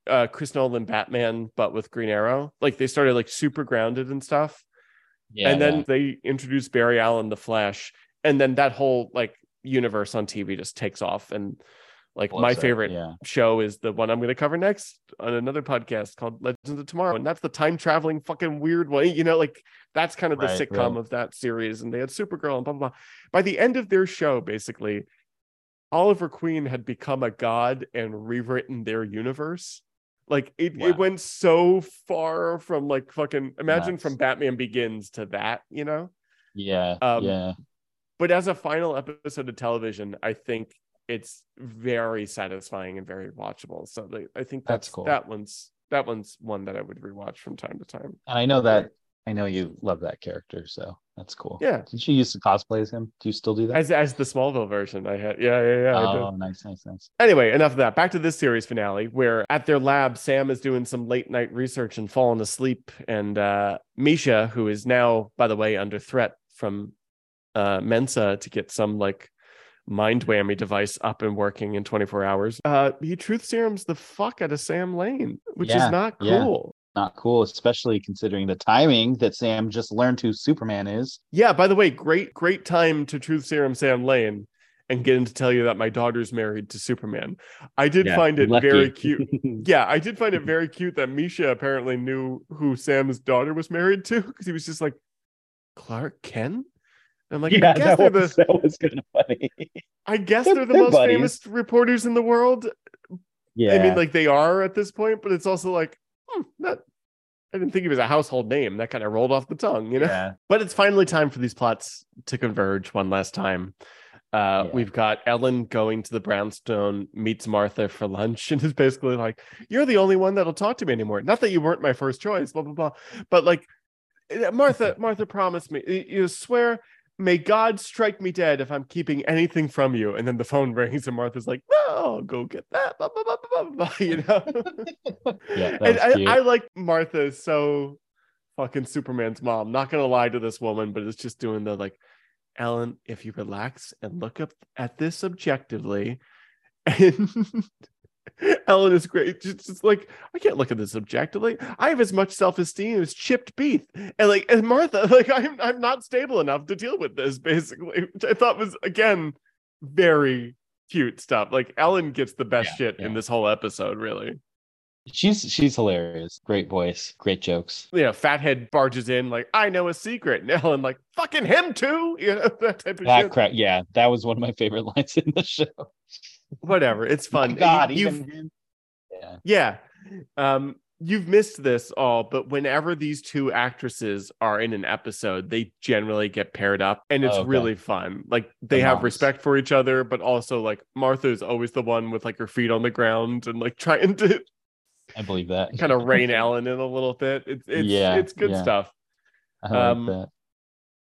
uh Chris Nolan Batman, but with Green Arrow. Like they started like super grounded and stuff. yeah, and then yeah. they introduced Barry Allen, the Flash, and then that whole like universe on TV just takes off. And like my favorite Yeah, show is the one I'm going to cover next on another podcast called Legends of Tomorrow, and that's the time traveling fucking weird way. You know, like that's kind of the Right, sitcom right. of that series. And they had Supergirl and blah blah blah. By the end of their show, basically, Oliver Queen had become a god and rewritten their universe. Like it, Wow. it went so far from like fucking imagine Nuts. from Batman Begins to that, you know. yeah, Um, yeah. But as a final episode of television, I think it's very satisfying and very watchable. So like, I think That's that's, cool. that one's that one's one that I would rewatch from time to time. And I know that I know you love that character, so that's cool. Yeah. Did you used to cosplay as him? Do you still do that? As as the Smallville version, I had yeah yeah yeah. Oh, nice, nice, nice. Anyway, enough of that. Back to this series finale, where at their lab, Sam is doing some late night research and falling asleep, and uh, Misha, who is now, by the way, under threat from uh, Mensa to get some like mind whammy device up and working in 24 hours, uh, he truth serums the fuck out of Sam Lane, which Yeah, is not yeah. cool. Not cool, especially considering the timing that Sam just learned who Superman is. Yeah. By the way, great great time to truth serum Sam Lane. and get getting to tell you that my daughter's married to Superman. I did Yeah, find it lucky. very cute. yeah, I did find it very cute that Misha apparently knew who Sam's daughter was married to because he was just like Clark Ken. I'm like, yeah, I guess that they're was, the that was kind of funny. I guess They're- they're the they're most buddies. famous reporters in the world. Yeah, I mean, like they are at this point, but it's also like, hmm, that I didn't think he was a household name. That kind of rolled off the tongue, you know. yeah, But it's finally time for these plots to converge one last time. Uh, Yeah. We've got Ellen going to the brownstone, meets Martha for lunch, and is basically like, "You're the only one that'll talk to me anymore. Not that you weren't my first choice, blah blah blah." But like, eh, Martha, Martha promised me. You you swear, may God strike me dead if I'm keeping anything from you. And then the phone rings, and Martha's like, "No, go get that." Blah blah blah you know. Yeah, and I. I like Martha so fucking Superman's mom. Not gonna lie to this woman, but it's just doing the like, Ellen, if you relax and look up at this objectively, and Ellen is great. Just, just like I can't look at this objectively. I have as much self-esteem as chipped beef, and like and Martha, like I'm I'm not stable enough to deal with this. Basically, which I thought was again very cute stuff. Like Ellen gets the best Yeah, shit in this whole episode, really. she's she's hilarious. Great voice, great jokes. Yeah, fathead barges in like, I know a secret. And Ellen like, fucking him too. You know, that type of That shit. crap. Yeah, that was one of my favorite lines in the show. Whatever. It's fun. God, You- even you've, him. Yeah, yeah. Um, you've missed this all, but whenever these two actresses are in an episode, they generally get paired up and it's Oh, okay. really fun. Like they The have moms. respect for each other, but also like Martha is always the one with like her feet on the ground and like trying to I believe that. kind of rein Ellen in a little bit. It's it's Yeah, it's good yeah. stuff. I like um, that.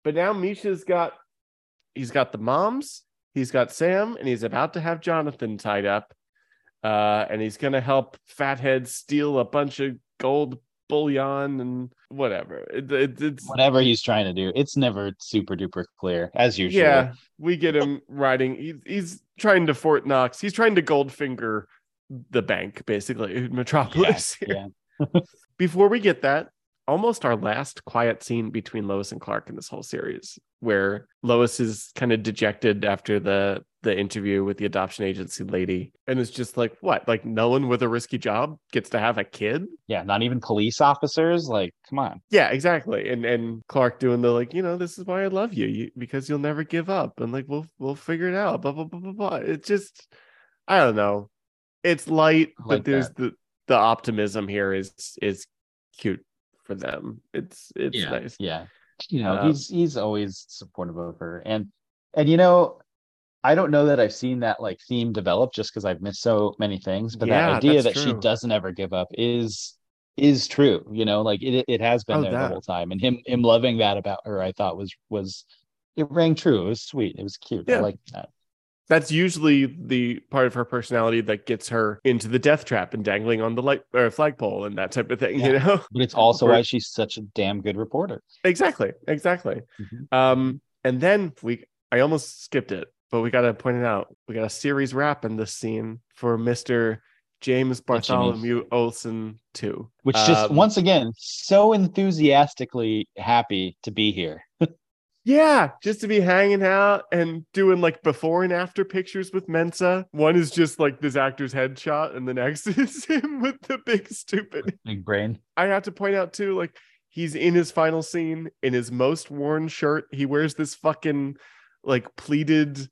But now Misha's got he's got the moms, he's got Sam, and he's about to have Jonathan tied up. Uh, and he's gonna help Fathead steal a bunch of gold bullion and whatever. It, it, it's Whatever he's trying to do, it's never super duper clear as usual. yeah, we get him riding. He's he's trying to Fort Knox. He's trying to Goldfinger the bank, basically, Metropolis. yeah. Before we get that, almost our last quiet scene between Lois and Clark in this whole series, where Lois is kind of dejected after the the interview with the adoption agency lady, and it's just like, what? Like no one with a risky job gets to have a kid? yeah, not even police officers. Like, come on. Yeah, exactly. And and Clark doing the like, you know, this is why I love you, you because you'll never give up, and like we'll we'll figure it out. Blah blah blah blah blah. It just, I don't know. It's light, I but there's that. the the optimism here is is cute for them. It's it's yeah, nice. yeah. You know, Um, he's he's always supportive of her, and and you know, I don't know that I've seen that like theme develop just because I've missed so many things. But Yeah, that idea that that's she doesn't ever give up is is true. You know, like it it has been Oh, there that. the whole time, and him him loving that about her, I thought was was it rang true. It was sweet. It was cute. Yeah. I like that. That's usually the part of her personality that gets her into the death trap and dangling on the light or flagpole and that type of thing. You know. But it's also Or- why she's such a damn good reporter. Exactly. Exactly. Mhm. Um, and then we I almost skipped it, but we gotta point it out. We got a series wrap in this scene for Mr. James Bartholomew Olson too. Which just Um, once again, so enthusiastically happy to be here. Yeah, just to be hanging out and doing like before and after pictures with Mensa. One is just like this actor's headshot, and the next is him with the big stupid. Big brain. I have to point out too, like he's in his final scene in his most worn shirt. He wears this fucking like pleated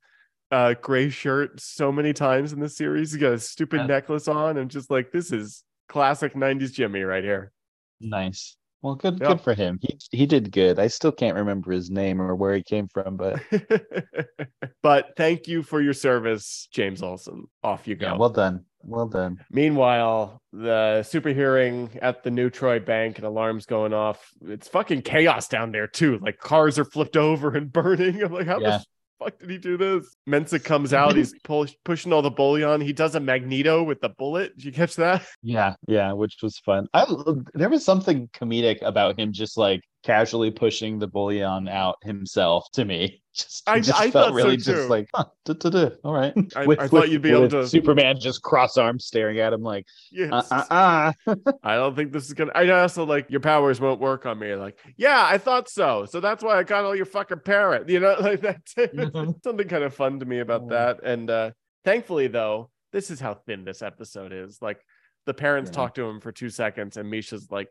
uh gray shirt so many times in the series. He got a stupid Yeah. necklace on, and just like this is classic 90s Jimmy right here. Nice. Well, good Yeah. good for him. He he did good. I still can't remember his name or where he came from, but but thank you for your service, James Olson. Off you go. yeah, well done. Well done. Meanwhile, the super hearing at the New Troy Bank and alarms going off. It's fucking chaos down there too. Like cars are flipped over and burning. I'm like, how Yeah. the fuck did he do this? Mensa comes out. He's pull- pushing all the bullion. He does a magneto with the bullet. Did you catch that? Yeah, yeah, which was fun. I there was something comedic about him just like casually pushing the bullion out himself to me. Just, I- just I felt thought so really just like, huh, duh, duh, duh, all right. I- I thought you'd be able to- Superman just cross arms staring at him like, Yes. uh, uh, uh. I don't think this is gonna. I also like your powers won't work on me. Like, yeah, I thought so. So that's why I got all your fucking parent. You know, like that's Mhm. something kind of fun to me about Oh. that. And uh thankfully, though, this is how thin this episode is. Like, the parents Yeah. talk to him for two seconds, and Misha's like,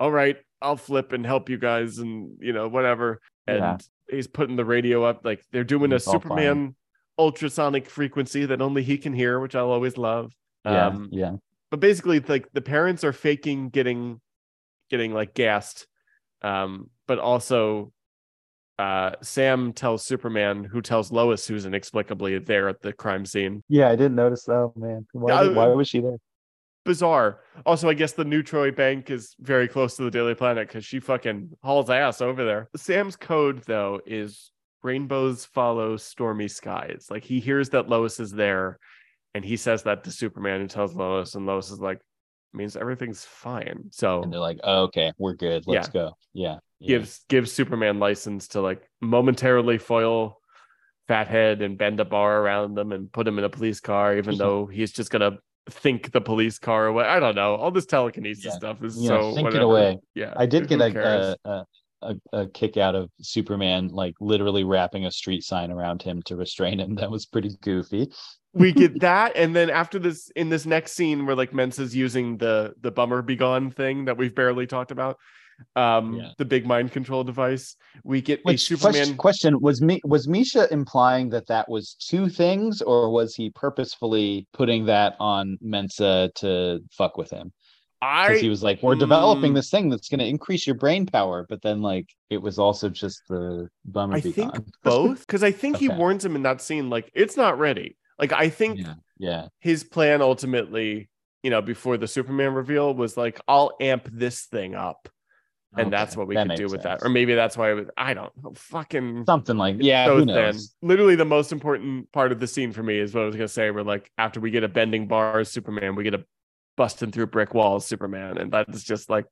"All right, I'll flip and help you guys, and you know, whatever." And Yeah. he's putting the radio up. Like, they're doing a It's all fine. Superman ultrasonic frequency that only he can hear, which I'll always love. yeah, Um, yeah. but basically like the parents are faking getting getting like gassed um but also uh sam tells superman who tells lois who's inexplicably there at the crime scene Yeah, I didn't notice that, man. Why, Yeah, why was she there? Bizarre also i guess the new troy bank is very close to the daily planet because she fucking hauls ass over there sam's code though is rainbows follow stormy skies like he hears that lois is there and he says that to superman who tells lois and lois is like means everything's fine so And they're like, oh, okay, we're good. Let's Yeah. go. Yeah. yeah. gives gives Superman license to like momentarily foil Fathead and bend a bar around them and put him in a police car, even though he's just gonna think the police car away. I don't know. All this telekinesis Yeah. stuff is so think it away. Yeah, I did get a, a, a, a, a kick out of Superman, like literally wrapping a street sign around him to restrain him. That was pretty goofy. we get that, and then after this, in this next scene where like Mensa's using the the bummer be gone thing that we've barely talked about, um, Yeah. the big mind control device, we get a Which Superman. question, question was me was Misha implying that that was two things, or was he purposefully putting that on Mensa to fuck with him? I Because he was like, "We're developing Mm. this thing that's going to increase your brain power," but then like it was also just the bummer. I think gone. both because I think he warns him in that scene like it's not ready. Like I think yeah, yeah, his plan ultimately, you know, before the Superman reveal was like I'll amp this thing up, and that's what we that could do with that. Or maybe that's why it was. I don't know. Fucking something like yeah. so who thin. knows? Literally, the most important part of the scene for me is what I was gonna say. We're like after we get a bending bars Superman, we get a busting through brick walls Superman, and that's just like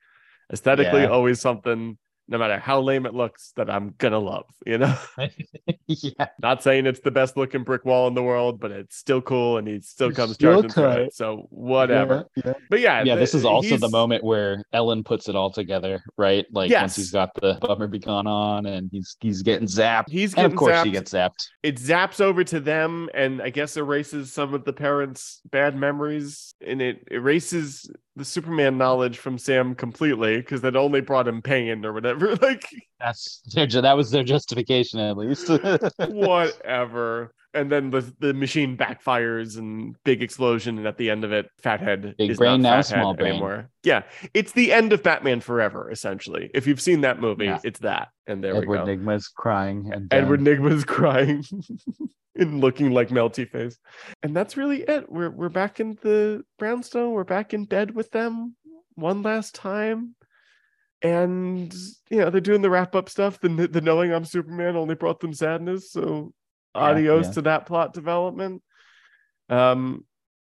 aesthetically Yeah. always something. No matter how lame it looks, that I'm gonna love, you know. yeah, Not saying it's the best looking brick wall in the world, but it's still cool and he still comes still charging through it. So whatever. Yeah, yeah. But yeah, yeah, the- this is also the moment where Ellen puts it all together, right? Like Yes. once he's got the bummer be gone on and he's he's getting zapped. He's and getting of course he gets zapped. It zaps over to them and I guess erases some of the parents' bad memories and it erases the Superman knowledge from Sam completely because that only brought him pain or whatever. Like That's their that was their justification at least. whatever. And then the, the machine backfires and big explosion, and at the end of it, Fathead Big is brain not now, Fathead small brain. anymore. Yeah, it's the end of Batman Forever, essentially. If you've seen that movie, Yeah. it's that. And there Edward we go. Edward Nygma's crying and Edward um, Nygma's crying and looking like melty face. And that's really it. We're we're back in the brownstone. We're back in bed with them one last time. And you know, they're doing the wrap up stuff. The the knowing I'm Superman only brought them sadness. So adios yeah. to that plot development. Um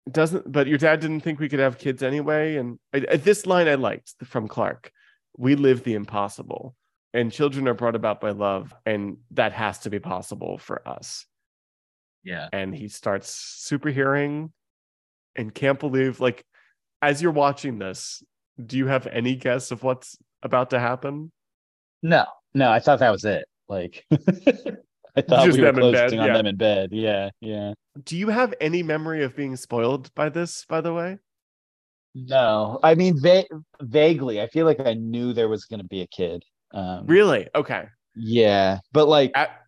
doesn't but your dad didn't think we could have kids anyway. And I, I- this line I liked from Clark. We live the impossible and children are brought about by love and that has to be possible for us yeah. and he starts super hearing and can't believe like as you're watching this do you have any guess of what's about to happen No, no, I thought that was it. Like I thought Just we were them bed, closing on yeah. them in bed. Yeah, yeah. do you have any memory of being spoiled by this by the way No, I mean va- vaguely. I feel like I knew there was going to be a kid. Um, really okay Yeah, but like at,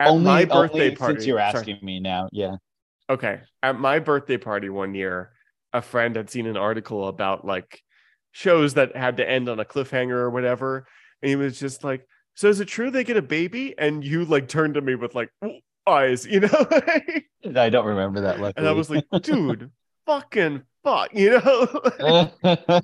at only, my birthday only party since you're sorry. asking me now. Yeah. Okay. At my birthday party one year, a friend had seen an article about like shows that had to end on a cliffhanger or whatever. And he was just like, So is it true they get a baby? And you like turned to me with like eyes, you know? I don't remember that. Luckily. and I was like, dude, fucking fuck, you know?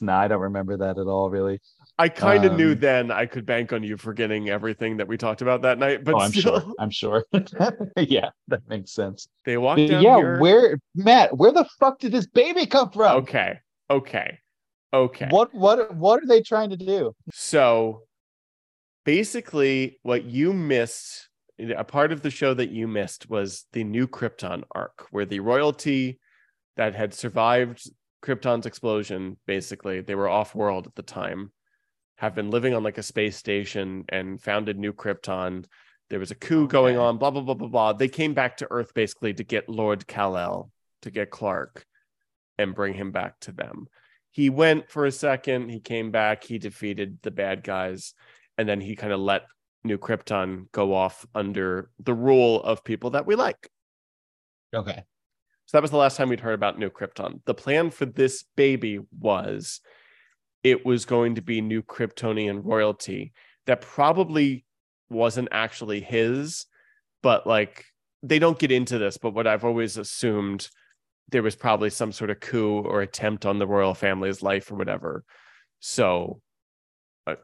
no, I don't remember that at all. Really. I kind of knew Um, then I could bank on you forgetting everything that we talked about that night, but oh, I'm still, sure. I'm sure. yeah, that makes sense. they walked down yeah, here. where Matt? Where the fuck did this baby come from? Okay. Okay. Okay. What what what are they trying to do? So basically, what you missed, a part of the show that you missed was the new Krypton arc, where the royalty that had survived Krypton's explosion, basically, they were off world at the time, have been living on like a space station and founded New Krypton. There was a coup going on, blah, blah, blah, blah, blah. They came back to Earth basically to get Lord Kal-El, to get Clark and bring him back to them. He went for a second, he came back, he defeated the bad guys, and then he kind of let New Krypton go off under the rule of people that we like. Okay. So that was the last time we'd heard about New Krypton. The plan for this baby was it was going to be new Kryptonian royalty that probably wasn't actually his, but like they don't get into this, but what I've always assumed there was probably some sort of coup or attempt on the royal family's life or whatever. So a,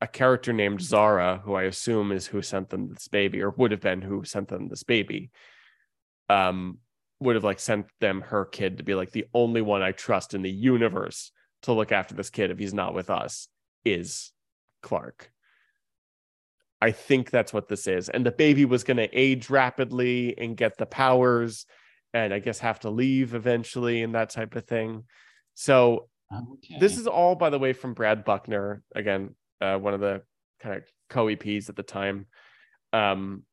a character named Zara, who I assume is who sent them this baby, or would have been who sent them this baby, um, would have like sent them her kid to be like the only one I trust in the universe to look after this kid if he's not with us is Clark. I think that's what this is. And the baby was going to age rapidly and get the powers and I guess have to leave eventually and that type of thing. So Okay. this is all, by the way, from Brad Buckner, again, uh, one of the kind of co-EPs at the time. Um,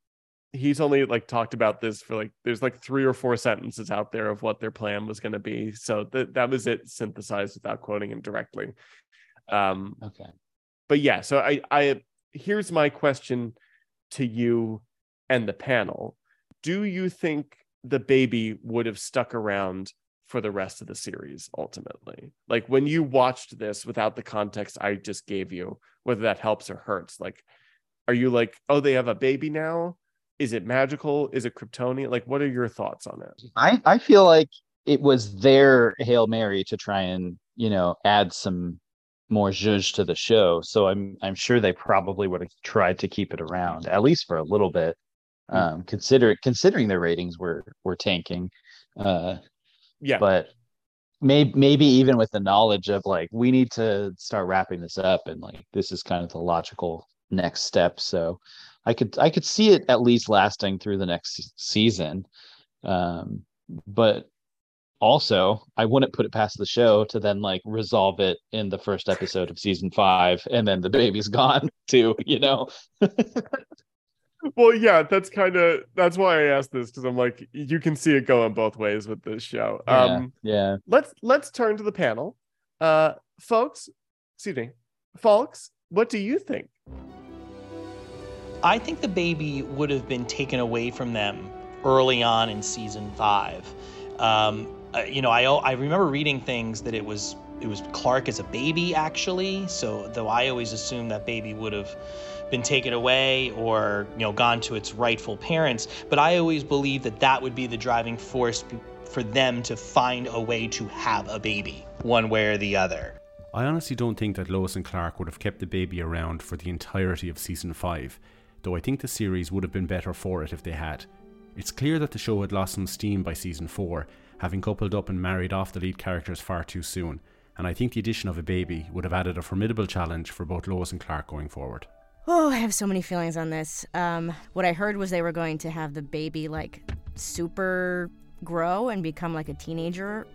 he's only like talked about this for like there's like three or four sentences out there of what their plan was going to be. So th- that was it synthesized without quoting him directly. Um, Okay. but yeah, so I I here's my question to you and the panel. Do you think the baby would have stuck around for the rest of the series ultimately? Like when you watched this without the context I just gave you, whether that helps or hurts, like are you like, oh, they have a baby now? Is it magical? Is it Kryptonian? Like, what are your thoughts on it? I I feel like it was their hail mary to try and you know add some more zhuzh to the show. So I'm I'm sure they probably would have tried to keep it around at least for a little bit. Um, consider considering their ratings were were tanking. Uh, Yeah. but maybe maybe even with the knowledge of like we need to start wrapping this up and like this is kind of the logical next step so i could i could see it at least lasting through the next season um but also i wouldn't put it past the show to then like resolve it in the first episode of season five and then the baby's gone too you know well, yeah, that's kind of that's why I asked this because I'm like, you can see it going both ways with this show. yeah, Um, yeah let's let's turn to the panel, uh, folks. Excuse me, folks. What do you think? I think the baby would have been taken away from them early on in season five. Um, uh, you know, I I remember reading things that it was it was Clark as a baby actually. So though I always assumed that baby would have been taken away or you know gone to its rightful parents, but I always believed that that would be the driving force for them to find a way to have a baby, one way or the other. I honestly don't think that Lois and Clark would have kept the baby around for the entirety of season 5, though I think the series would have been better for it if they had. It's clear that the show had lost some steam by season 4, having coupled up and married off the lead characters far too soon, and I think the addition of a baby would have added a formidable challenge for both Lois and Clark going forward. Oh, I have so many feelings on this. Um, what I heard was they were going to have the baby like super grow and become like a teenager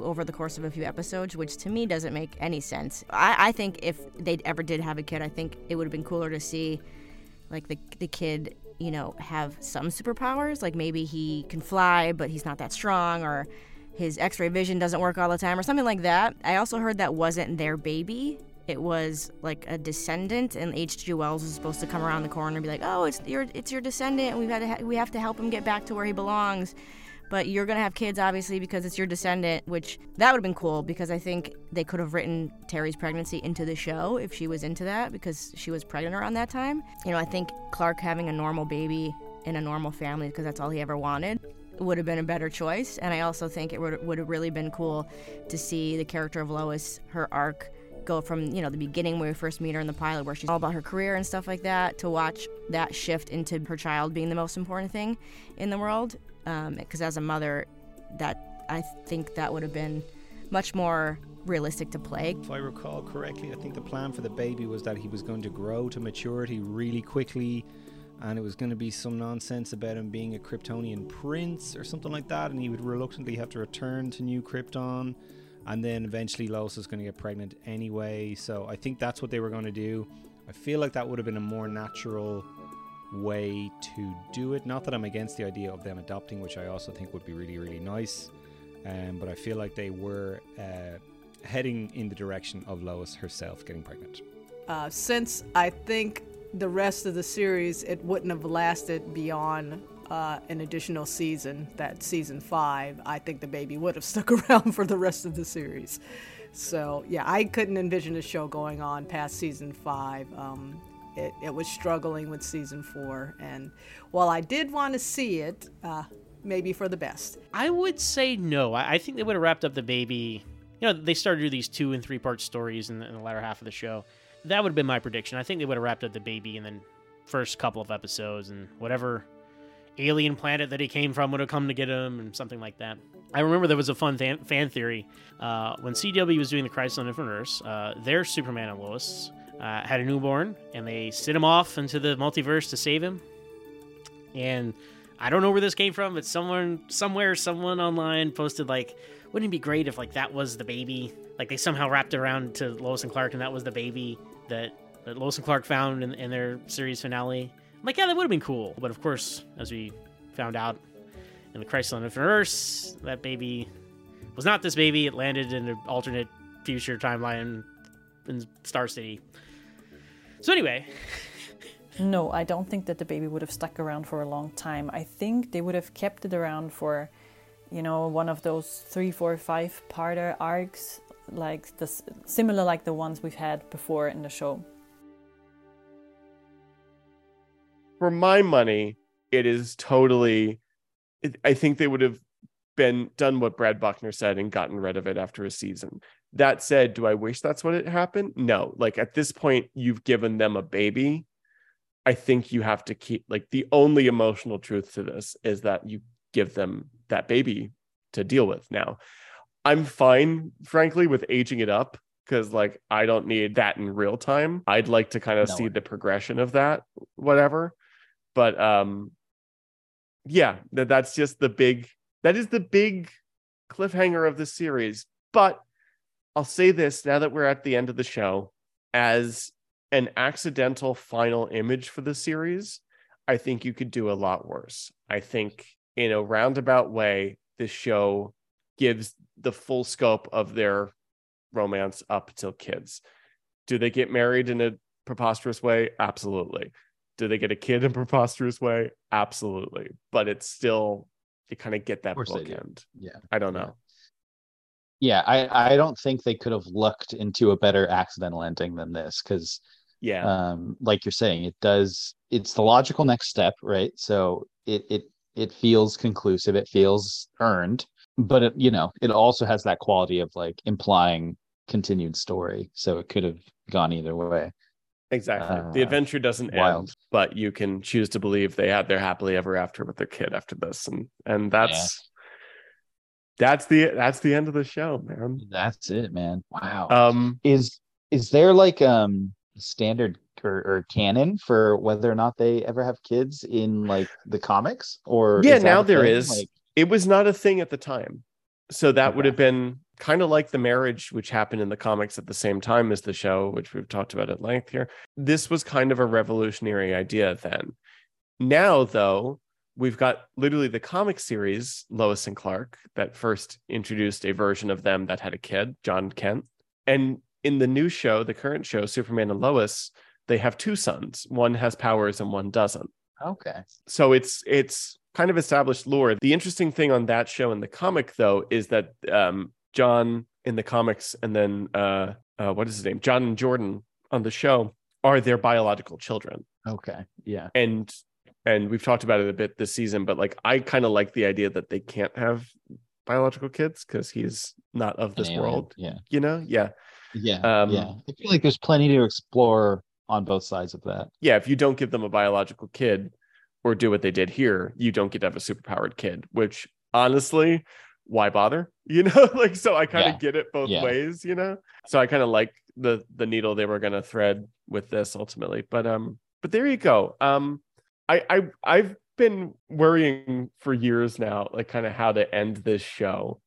over the course of a few episodes, which to me doesn't make any sense. I, I think if they ever did have a kid, I think it would have been cooler to see like the the kid, you know, have some superpowers. Like maybe he can fly, but he's not that strong, or his X-ray vision doesn't work all the time, or something like that. I also heard that wasn't their baby. It was like a descendant, and H.G. Wells was supposed to come around the corner and be like, "Oh, it's your it's your descendant. We've had to ha- we have to help him get back to where he belongs." But you're gonna have kids, obviously, because it's your descendant. Which that would have been cool because I think they could have written Teri's pregnancy into the show if she was into that because she was pregnant around that time. You know, I think Clark having a normal baby in a normal family because that's all he ever wanted would have been a better choice. And I also think it would would have really been cool to see the character of Lois, her arc go from you know the beginning where we first meet her in the pilot where she's all about her career and stuff like that to watch that shift into her child being the most important thing in the world Um, because as a mother that i think that would have been much more realistic to play. If I recall correctly, I think the plan for the baby was that he was going to grow to maturity really quickly, and it was going to be some nonsense about him being a Kryptonian prince or something like that, and he would reluctantly have to return to New Krypton, and then eventually Lois was going to get pregnant anyway. So I think that's what they were going to do. I feel like that would have been a more natural way to do it. Not that I'm against the idea of them adopting, which I also think would be really, really nice. Um, but I feel like they were uh, heading in the direction of Lois herself getting pregnant. Uh, since I think the rest of the series it wouldn't have lasted beyond uh, an additional season, that season five, I think the baby would have stuck around for the rest of the series. So yeah, I couldn't envision the show going on past season five. Um, it, it was struggling with season four, and while I did want to see it, uh, maybe for the best. I would say no. I, think they would have wrapped up the baby. You know, they started to do these two and three part stories in the, in the latter half of the show. That would have been my prediction. I think they would have wrapped up the baby in the first couple of episodes, and whatever alien planet that he came from would have come to get him, and something like that. I remember there was a fun fan, fan theory uh, when CW was doing the Crisis on Infinite Earths. Uh, their Superman and Lois uh, had a newborn, and they sent him off into the multiverse to save him. And I don't know where this came from, but someone somewhere, someone online posted like, wouldn't it be great if like that was the baby? Like they somehow wrapped around to Lois and Clark, and that was the baby that, that Lois and Clark found in, in their series finale. I'm like, yeah, that would have been cool. But of course, as we found out in the Crisis on Infinite Earths, that baby was not this baby. It landed in an alternate future timeline in Star City. So anyway, No, I don't think that the baby would have stuck around for a long time. I think they would have kept it around for, you know, one of those three, four, five parter arcs, like the similar like the ones we've had before in the show. For my money, it is totally. It, I think they would have been done what Brad Buckner said and gotten rid of it after a season. That said, do I wish that's what it happened? No. Like at this point, you've given them a baby. I think you have to keep like the only emotional truth to this is that you give them that baby to deal with now. I'm fine, frankly, with aging it up because like I don't need that in real time. I'd like to kind of No see the progression of that, whatever. But um yeah, that that's just the big that is the big cliffhanger of the series. But I'll say this now that we're at the end of the show, as an accidental final image for the series, I think you could do a lot worse. I think in a roundabout way, this show gives the full scope of their romance up till kids. Do they get married in a preposterous way? Absolutely. Do they get a kid in a preposterous way? Absolutely. But it's still you kind of get that bookend. Yeah. I don't know. Yeah, I, I don't think they could have looked into a better accidental ending than this because Yeah. um like you're saying it does it's the logical next step right so it it it feels conclusive it feels earned but it you know it also has that quality of like implying continued story so it could have gone either way Exactly. the Uh, adventure doesn't wild. end, but you can choose to believe they had their happily ever after with their kid after this, and and that's that's the that's the end of the show, man. that's it man wow Um, is is there like um standard or, or canon for whether or not they ever have kids in like the comics or yeah, now a there thing? is. like it was not a thing at the time, so that would have been kind of like the marriage, which happened in the comics at the same time as the show, which we've talked about at length here. This was kind of a revolutionary idea then. Now, though, we've got literally the comic series Lois and Clark that first introduced a version of them that had a kid, John Kent. And in the new show, the current show, Superman and Lois, they have two sons. One has powers and one doesn't. okay So it's it's kind of established lore. The interesting thing on that show in the comic, though, is that um, John in the comics and then uh, uh, what is his name? John and Jordan on the show are their biological children okay yeah and and we've talked about it a bit this season but like i kind of like the idea that they can't have biological kids because he's not of this alien, world yeah you know yeah yeah Um, yeah i feel like there's plenty to explore on both sides of that yeah if you don't give them a biological kid or do what they did here you don't get to have a superpowered kid which honestly why bother? You know, like so I kind of Yeah. get it both Yeah. ways, you know. So I kind of like the the needle they were gonna thread with this ultimately. But um, but there you go. Um, I I I've been worrying for years now, like kind of how to end this show.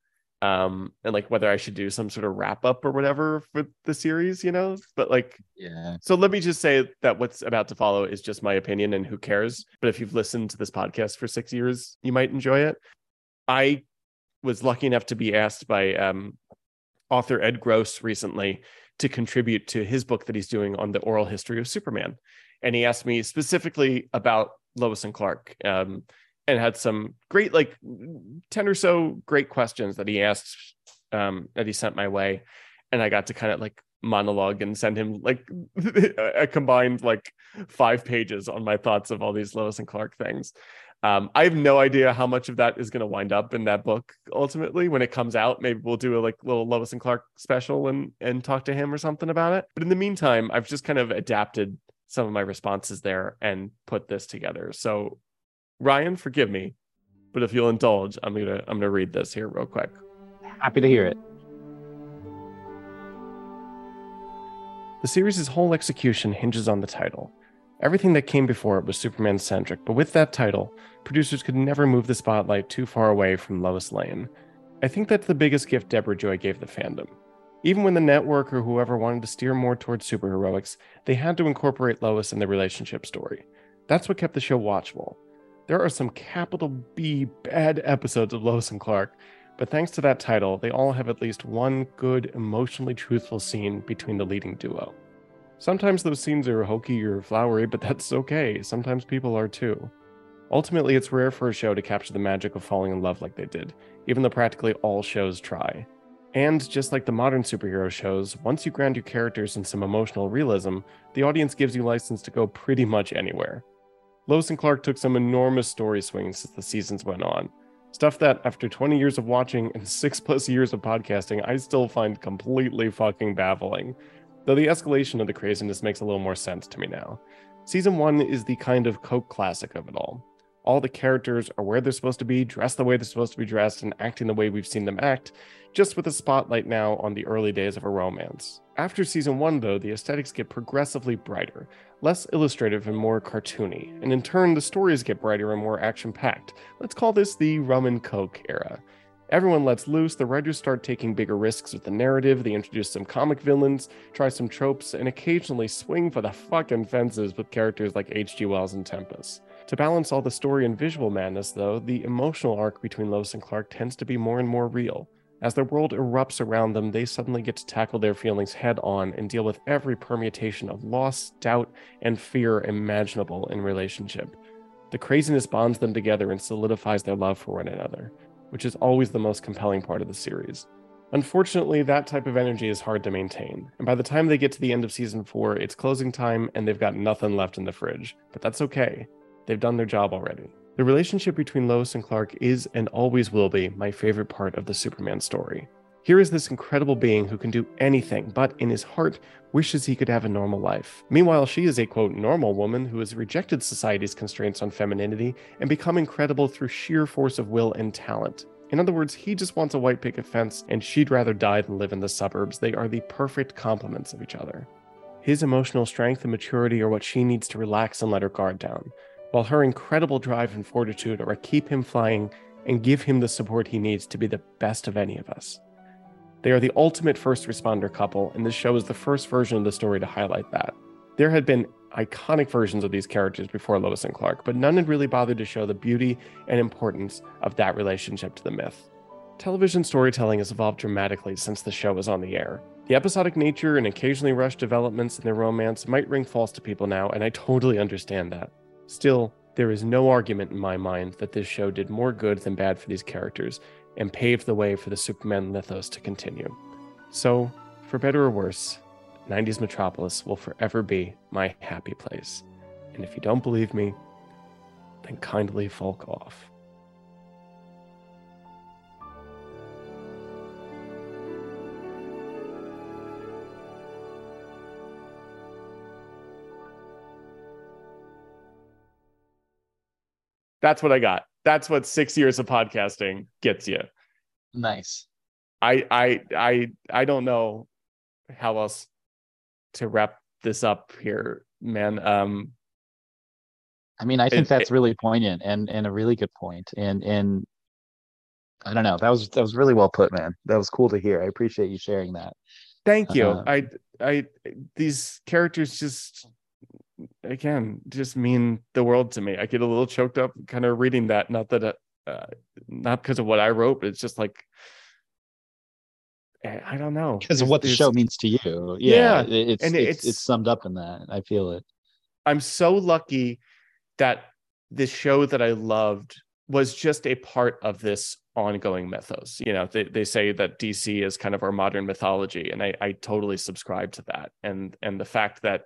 Um, and like whether I should do some sort of wrap up or whatever for the series, you know. But like Yeah. so let me just say that what's about to follow is just my opinion and who cares. But if you've listened to this podcast for six years, you might enjoy it. I was lucky enough to be asked by um, author Ed Gross recently to contribute to his book that he's doing on the oral history of Superman. And he asked me specifically about Lois and Clark um, and had some great, like 10 or so great questions that he asked um, that he sent my way. And I got to kind of like monologue and send him like a combined like five pages on my thoughts of all these Lois and Clark things. Um, I have no idea how much of that is going to wind up in that book ultimately when it comes out. Maybe we'll do a like little Lois and Clark special and and talk to him or something about it. But in the meantime, I've just kind of adapted some of my responses there and put this together. So, Ryan, forgive me, but if you'll indulge, I'm gonna I'm gonna read this here real quick. Happy to hear it. The series' whole execution hinges on the title. Everything that came before it was Superman centric, but with that title, producers could never move the spotlight too far away from Lois Lane. I think that's the biggest gift Deborah Joy gave the fandom. Even when the network or whoever wanted to steer more towards superheroics, they had to incorporate Lois in the relationship story. That's what kept the show watchable. There are some capital B bad episodes of Lois and Clark, but thanks to that title, they all have at least one good, emotionally truthful scene between the leading duo. Sometimes those scenes are hokey or flowery, but that's okay. Sometimes people are too. Ultimately, it's rare for a show to capture the magic of falling in love like they did, even though practically all shows try. And just like the modern superhero shows, once you ground your characters in some emotional realism, the audience gives you license to go pretty much anywhere. Lois and Clark took some enormous story swings as the seasons went on. Stuff that, after 20 years of watching and 6 plus years of podcasting, I still find completely fucking baffling. Though the escalation of the craziness makes a little more sense to me now. Season 1 is the kind of Coke classic of it all. All the characters are where they're supposed to be, dressed the way they're supposed to be dressed, and acting the way we've seen them act, just with a spotlight now on the early days of a romance. After season 1, though, the aesthetics get progressively brighter, less illustrative and more cartoony, and in turn, the stories get brighter and more action packed. Let's call this the rum and coke era. Everyone lets loose, the writers start taking bigger risks with the narrative, they introduce some comic villains, try some tropes, and occasionally swing for the fucking fences with characters like H.G. Wells and Tempus. To balance all the story and visual madness, though, the emotional arc between Lois and Clark tends to be more and more real. As their world erupts around them, they suddenly get to tackle their feelings head on and deal with every permutation of loss, doubt, and fear imaginable in relationship. The craziness bonds them together and solidifies their love for one another, which is always the most compelling part of the series. Unfortunately, that type of energy is hard to maintain, and by the time they get to the end of season 4, it's closing time and they've got nothing left in the fridge. But that's okay. They've done their job already. The relationship between Lois and Clark is and always will be my favorite part of the Superman story. Here is this incredible being who can do anything, but in his heart wishes he could have a normal life. Meanwhile, she is a quote normal woman who has rejected society's constraints on femininity and become incredible through sheer force of will and talent. In other words, he just wants a white picket fence and she'd rather die than live in the suburbs. They are the perfect complements of each other. His emotional strength and maturity are what she needs to relax and let her guard down, while her incredible drive and fortitude are keep him flying and give him the support he needs to be the best of any of us. They are the ultimate first responder couple, and this show is the first version of the story to highlight that. There had been iconic versions of these characters before Lois and Clark, but none had really bothered to show the beauty and importance of that relationship to the myth. Television storytelling has evolved dramatically since the show was on the air. The episodic nature and occasionally rushed developments in their romance might ring false to people now, and I totally understand that. Still, there is no argument in my mind that this show did more good than bad for these characters and paved the way for the Superman mythos to continue. So, for better or worse, 90s Metropolis will forever be my happy place. And if you don't believe me, then kindly folk off. That's what I got. That's what six years of podcasting gets you. Nice. I I I I don't know how else to wrap this up here, man. Um I mean, I think It- that's really poignant and and a really good point. And and I don't know. That was that was really well put, man. That was cool to hear. I appreciate you sharing that. thank you. Uh, I I these characters just again just mean the world to me. I get a little choked up kind of reading that. Not that uh, uh not because of what I wrote, but it's just like eh, I don't know. Because of what the show means to you. Yeah, Yeah. it's, and it's it's- it's summed up in that. I feel it. I'm so lucky that this show that I loved was just a part of this ongoing mythos. You know, they, they say that DC is kind of our modern mythology, and I, I totally subscribe to that. And and the fact that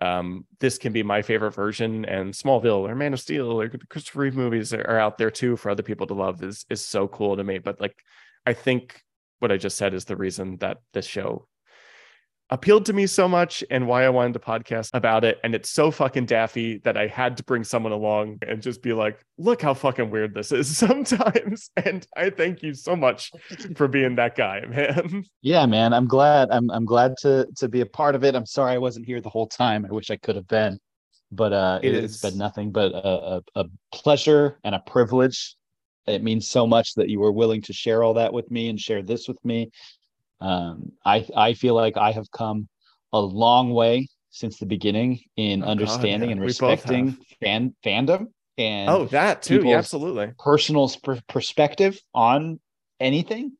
um, this can be my favorite version, and Smallville or Man of Steel or Christopher Reeve movies are, are out there too for other people to love is is so cool to me. But like, I think what I just said is the reason that this show appealed to me so much and why I wanted to podcast about it. And it's so fucking daffy that I had to bring someone along and just be like, look how fucking weird this is sometimes. And I thank you so much for being that guy, man. Yeah, man. I'm glad. I'm I'm glad to to be a part of it. I'm sorry I wasn't here the whole time. I wish I could have been. But uh It has been nothing but a, a, a pleasure and a privilege. It means so much that you were willing to share all that with me and share this with me. Um, I I feel like I have come a long way since the beginning in Oh, God, understanding yeah. and respecting fan fandom and Oh, that too. Yeah, absolutely. personal sp- perspective on anything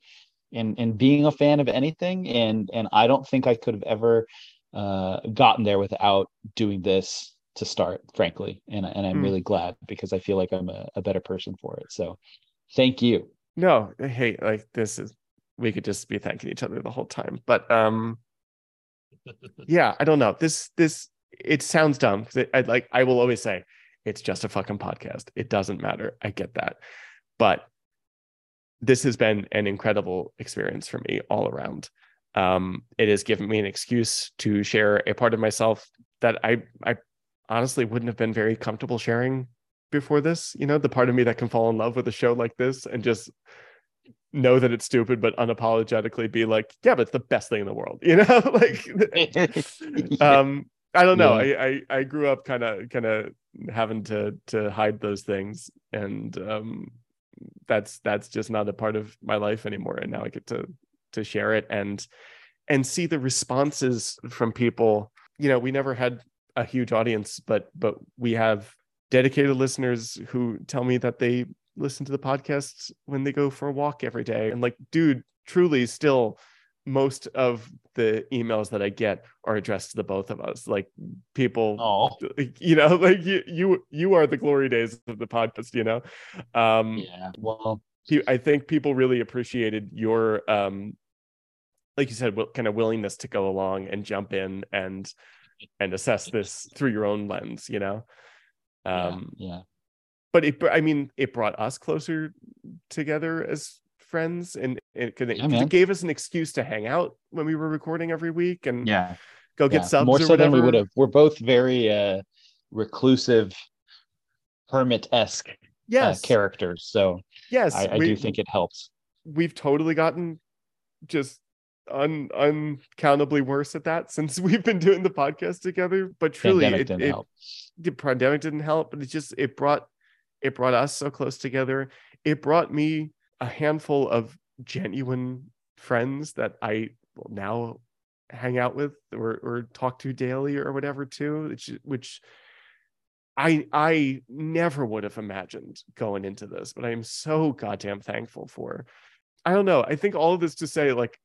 and and being a fan of anything and and I don't think I could have ever uh gotten there without doing this to start frankly and and I'm Hmm. really glad because I feel like I'm a, a better person for it so thank you No, hey, like this is we could just be thanking each other the whole time. But um yeah, I don't know. This this it sounds dumb because I like I will always say it's just a fucking podcast. It doesn't matter. I get that. But this has been an incredible experience for me all around. Um, it has given me an excuse to share a part of myself that I I honestly wouldn't have been very comfortable sharing before this. You know, the part of me that can fall in love with a show like this and just know that it's stupid, but unapologetically be like, yeah, but it's the best thing in the world. You know, like um I don't know. Yeah. I, I I grew up kind of kind of having to to hide those things and um that's that's just not a part of my life anymore and now I get to to share it and and see the responses from people. You know, we never had a huge audience, but but we have dedicated listeners who tell me that they listen to the podcast when they go for a walk every day. And like, dude, truly still most of the emails that I get are addressed to the both of us. Like people oh you know, like you you you are the glory days of the podcast, you know. Um yeah well I think people really appreciated your um like you said kind of willingness to go along and jump in and and assess this through your own lens, you know. yeah, Um yeah but it I mean it brought us closer together as friends and it, it, Yeah, it gave us an excuse to hang out when we were recording every week and yeah go get yeah. subs more or so than we whatever. would have we're both very uh reclusive hermit-esque uh, characters so yes I, I we- do think it helps we've totally gotten just un uncountably worse at that since we've been doing the podcast together. But truly, pandemic it, didn't it- help the pandemic didn't help, but it just it brought it brought us so close together. It brought me a handful of genuine friends that I will now hang out with or or talk to daily or whatever too, which which I I never would have imagined going into this, but I am so goddamn thankful for. I don't know. I think all of this to say, like,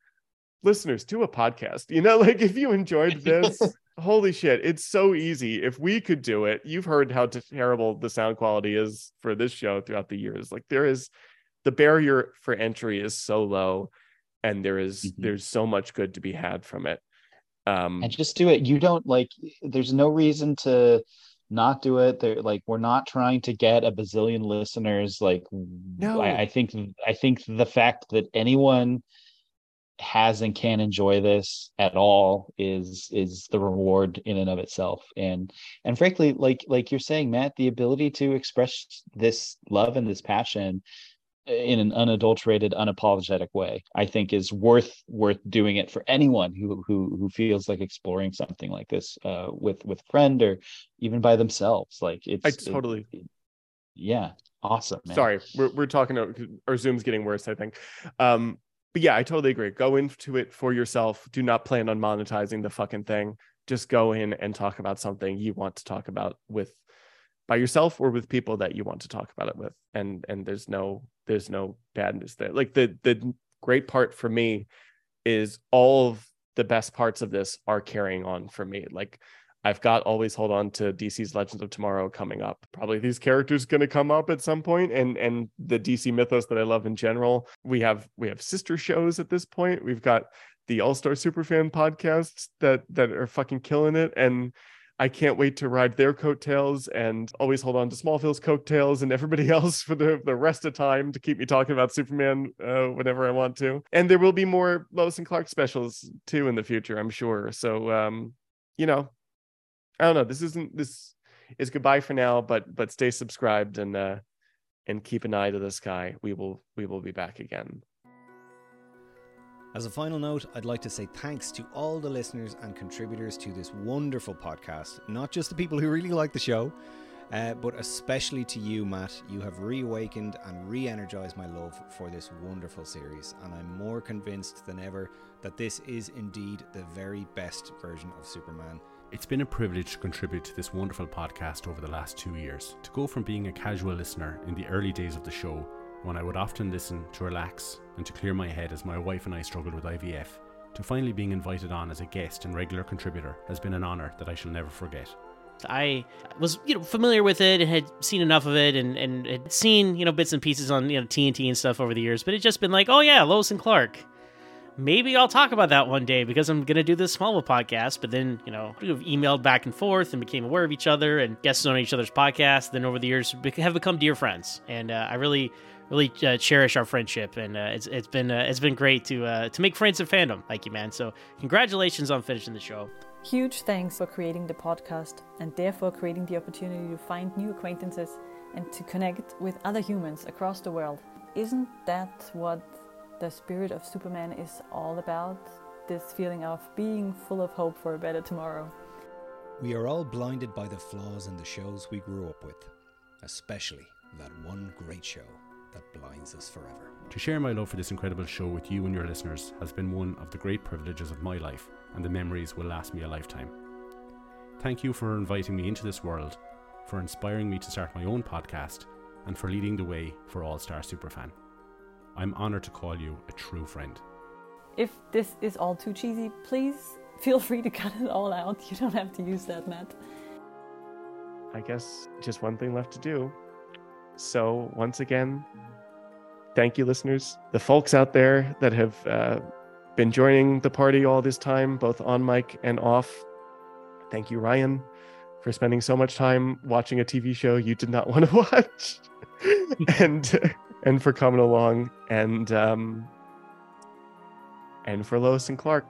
listeners, do a podcast. You know, like if you enjoyed this, holy shit, it's so easy. If we could do it, you've heard how terrible the sound quality is for this show throughout the years. Like there is the barrier for entry is so low, and there is- Mhm. there's so much good to be had from it. Um, and just do it you don't like there's no reason to not do it there like we're not trying to get a bazillion listeners like No. I, I think i think the fact that anyone has and can enjoy this at all is is the reward in and of itself and and frankly like like you're saying matt the ability to express this love and this passion in an unadulterated, unapologetic way, I think is worth worth doing it for anyone who who who feels like exploring something like this uh, with with a friend or even by themselves. Like it's I it- totally. yeah, awesome. Man. Sorry, we're we're talking. Our Zoom's getting worse. I think. Um, but yeah, I totally agree. Go into it for yourself. Do not plan on monetizing the fucking thing. Just go in and talk about something you want to talk about with by yourself or with people that you want to talk about it with. And and there's no there's no badness there. Like the the great part for me is all of the best parts of this are carrying on for me. Like I've got always hold on to DC's Legends of Tomorrow coming up. Probably these characters going to come up at some point, and and the DC mythos that I love in general. We have we have sister shows at this point. We've got the All Star Superfan podcasts that that are fucking killing it, and I can't wait to ride their coattails and always hold on to Smallville's coattails and everybody else for the, the rest of time to keep me talking about Superman uh, whenever I want to. And there will be more Lois and Clark specials too in the future, I'm sure. So, um, you know, I don't know. This isn't this is goodbye for now, but but stay subscribed and uh and keep an eye to the sky. We will we will be back again. As a final note, I'd like to say thanks to all the listeners and contributors to this wonderful podcast. Not just the people who really like the show, uh, but especially to you, Matt. You have reawakened and re energized my love for this wonderful series, and I'm more convinced than ever that this is indeed the very best version of Superman. It's been a privilege to contribute to this wonderful podcast over the last two years. To go from being a casual listener in the early days of the show, when I would often listen to relax and to clear my head as my wife and I struggled with IVF, to finally being invited on as a guest and regular contributor has been an honour that I shall never forget. I was, you know, familiar with it and had seen enough of it and, and had seen, you know, bits and pieces on, you know, TNT and stuff over the years, but it just been like, oh yeah, Lois and Clark. Maybe I'll talk about that one day because I'm going to do this Smallville podcast. But then, you know, we've emailed back and forth and became aware of each other and guests on each other's podcasts. Then over the years have become dear friends. And uh, I really, really uh, cherish our friendship. And uh, it's, it's been, uh, it's been great to, uh, to make friends of fandom like you, man. So congratulations on finishing the show. Huge thanks for creating the podcast and therefore creating the opportunity to find new acquaintances and to connect with other humans across the world. Isn't that what the spirit of Superman is all about? This feeling of being full of hope for a better tomorrow. We are all blinded by the flaws in the shows we grew up with, especially that one great show that blinds us forever. To share my love for this incredible show with you and your listeners has been one of the great privileges of my life, and the memories will last me a lifetime. Thank you for inviting me into this world, for inspiring me to start my own podcast, and for leading the way for All Star Superfan. I'm honoured to call you a true friend. If this is all too cheesy, please feel free to cut it all out. You don't have to use that, Matt. I guess just one thing left to do. So, once again, thank you, listeners. The folks out there that have uh, been joining the party all this time, both on mic and off. Thank you, Ryan, for spending so much time watching a TV show you did not want to watch, and and for coming along and um, and for Lois and Clark.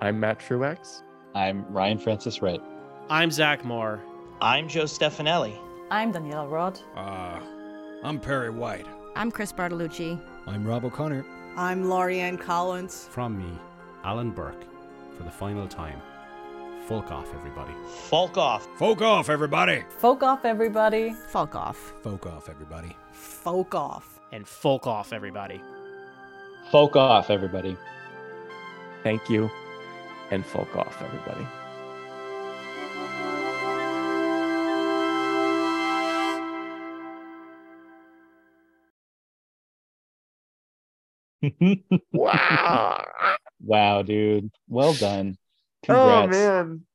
I'm Matt Truex. I'm Ryan Francis Wright. I'm Zach Moore. I'm Joe Stefanelli. I'm Daniela Rod. Ah, I'm Perry White. I'm Chris Bartolucci. I'm Rob O'Connor. I'm Laurianne Collins. From me, Alan Burke, for the final time. Folk off, everybody. Folk off. Folk off, everybody. Folk off, everybody. Folk off. Folk off, everybody. Folk off. And folk off, everybody. Folk off, everybody. Thank you, and folk off, everybody. wow. Wow, dude. Well done. Oh Congrats. man.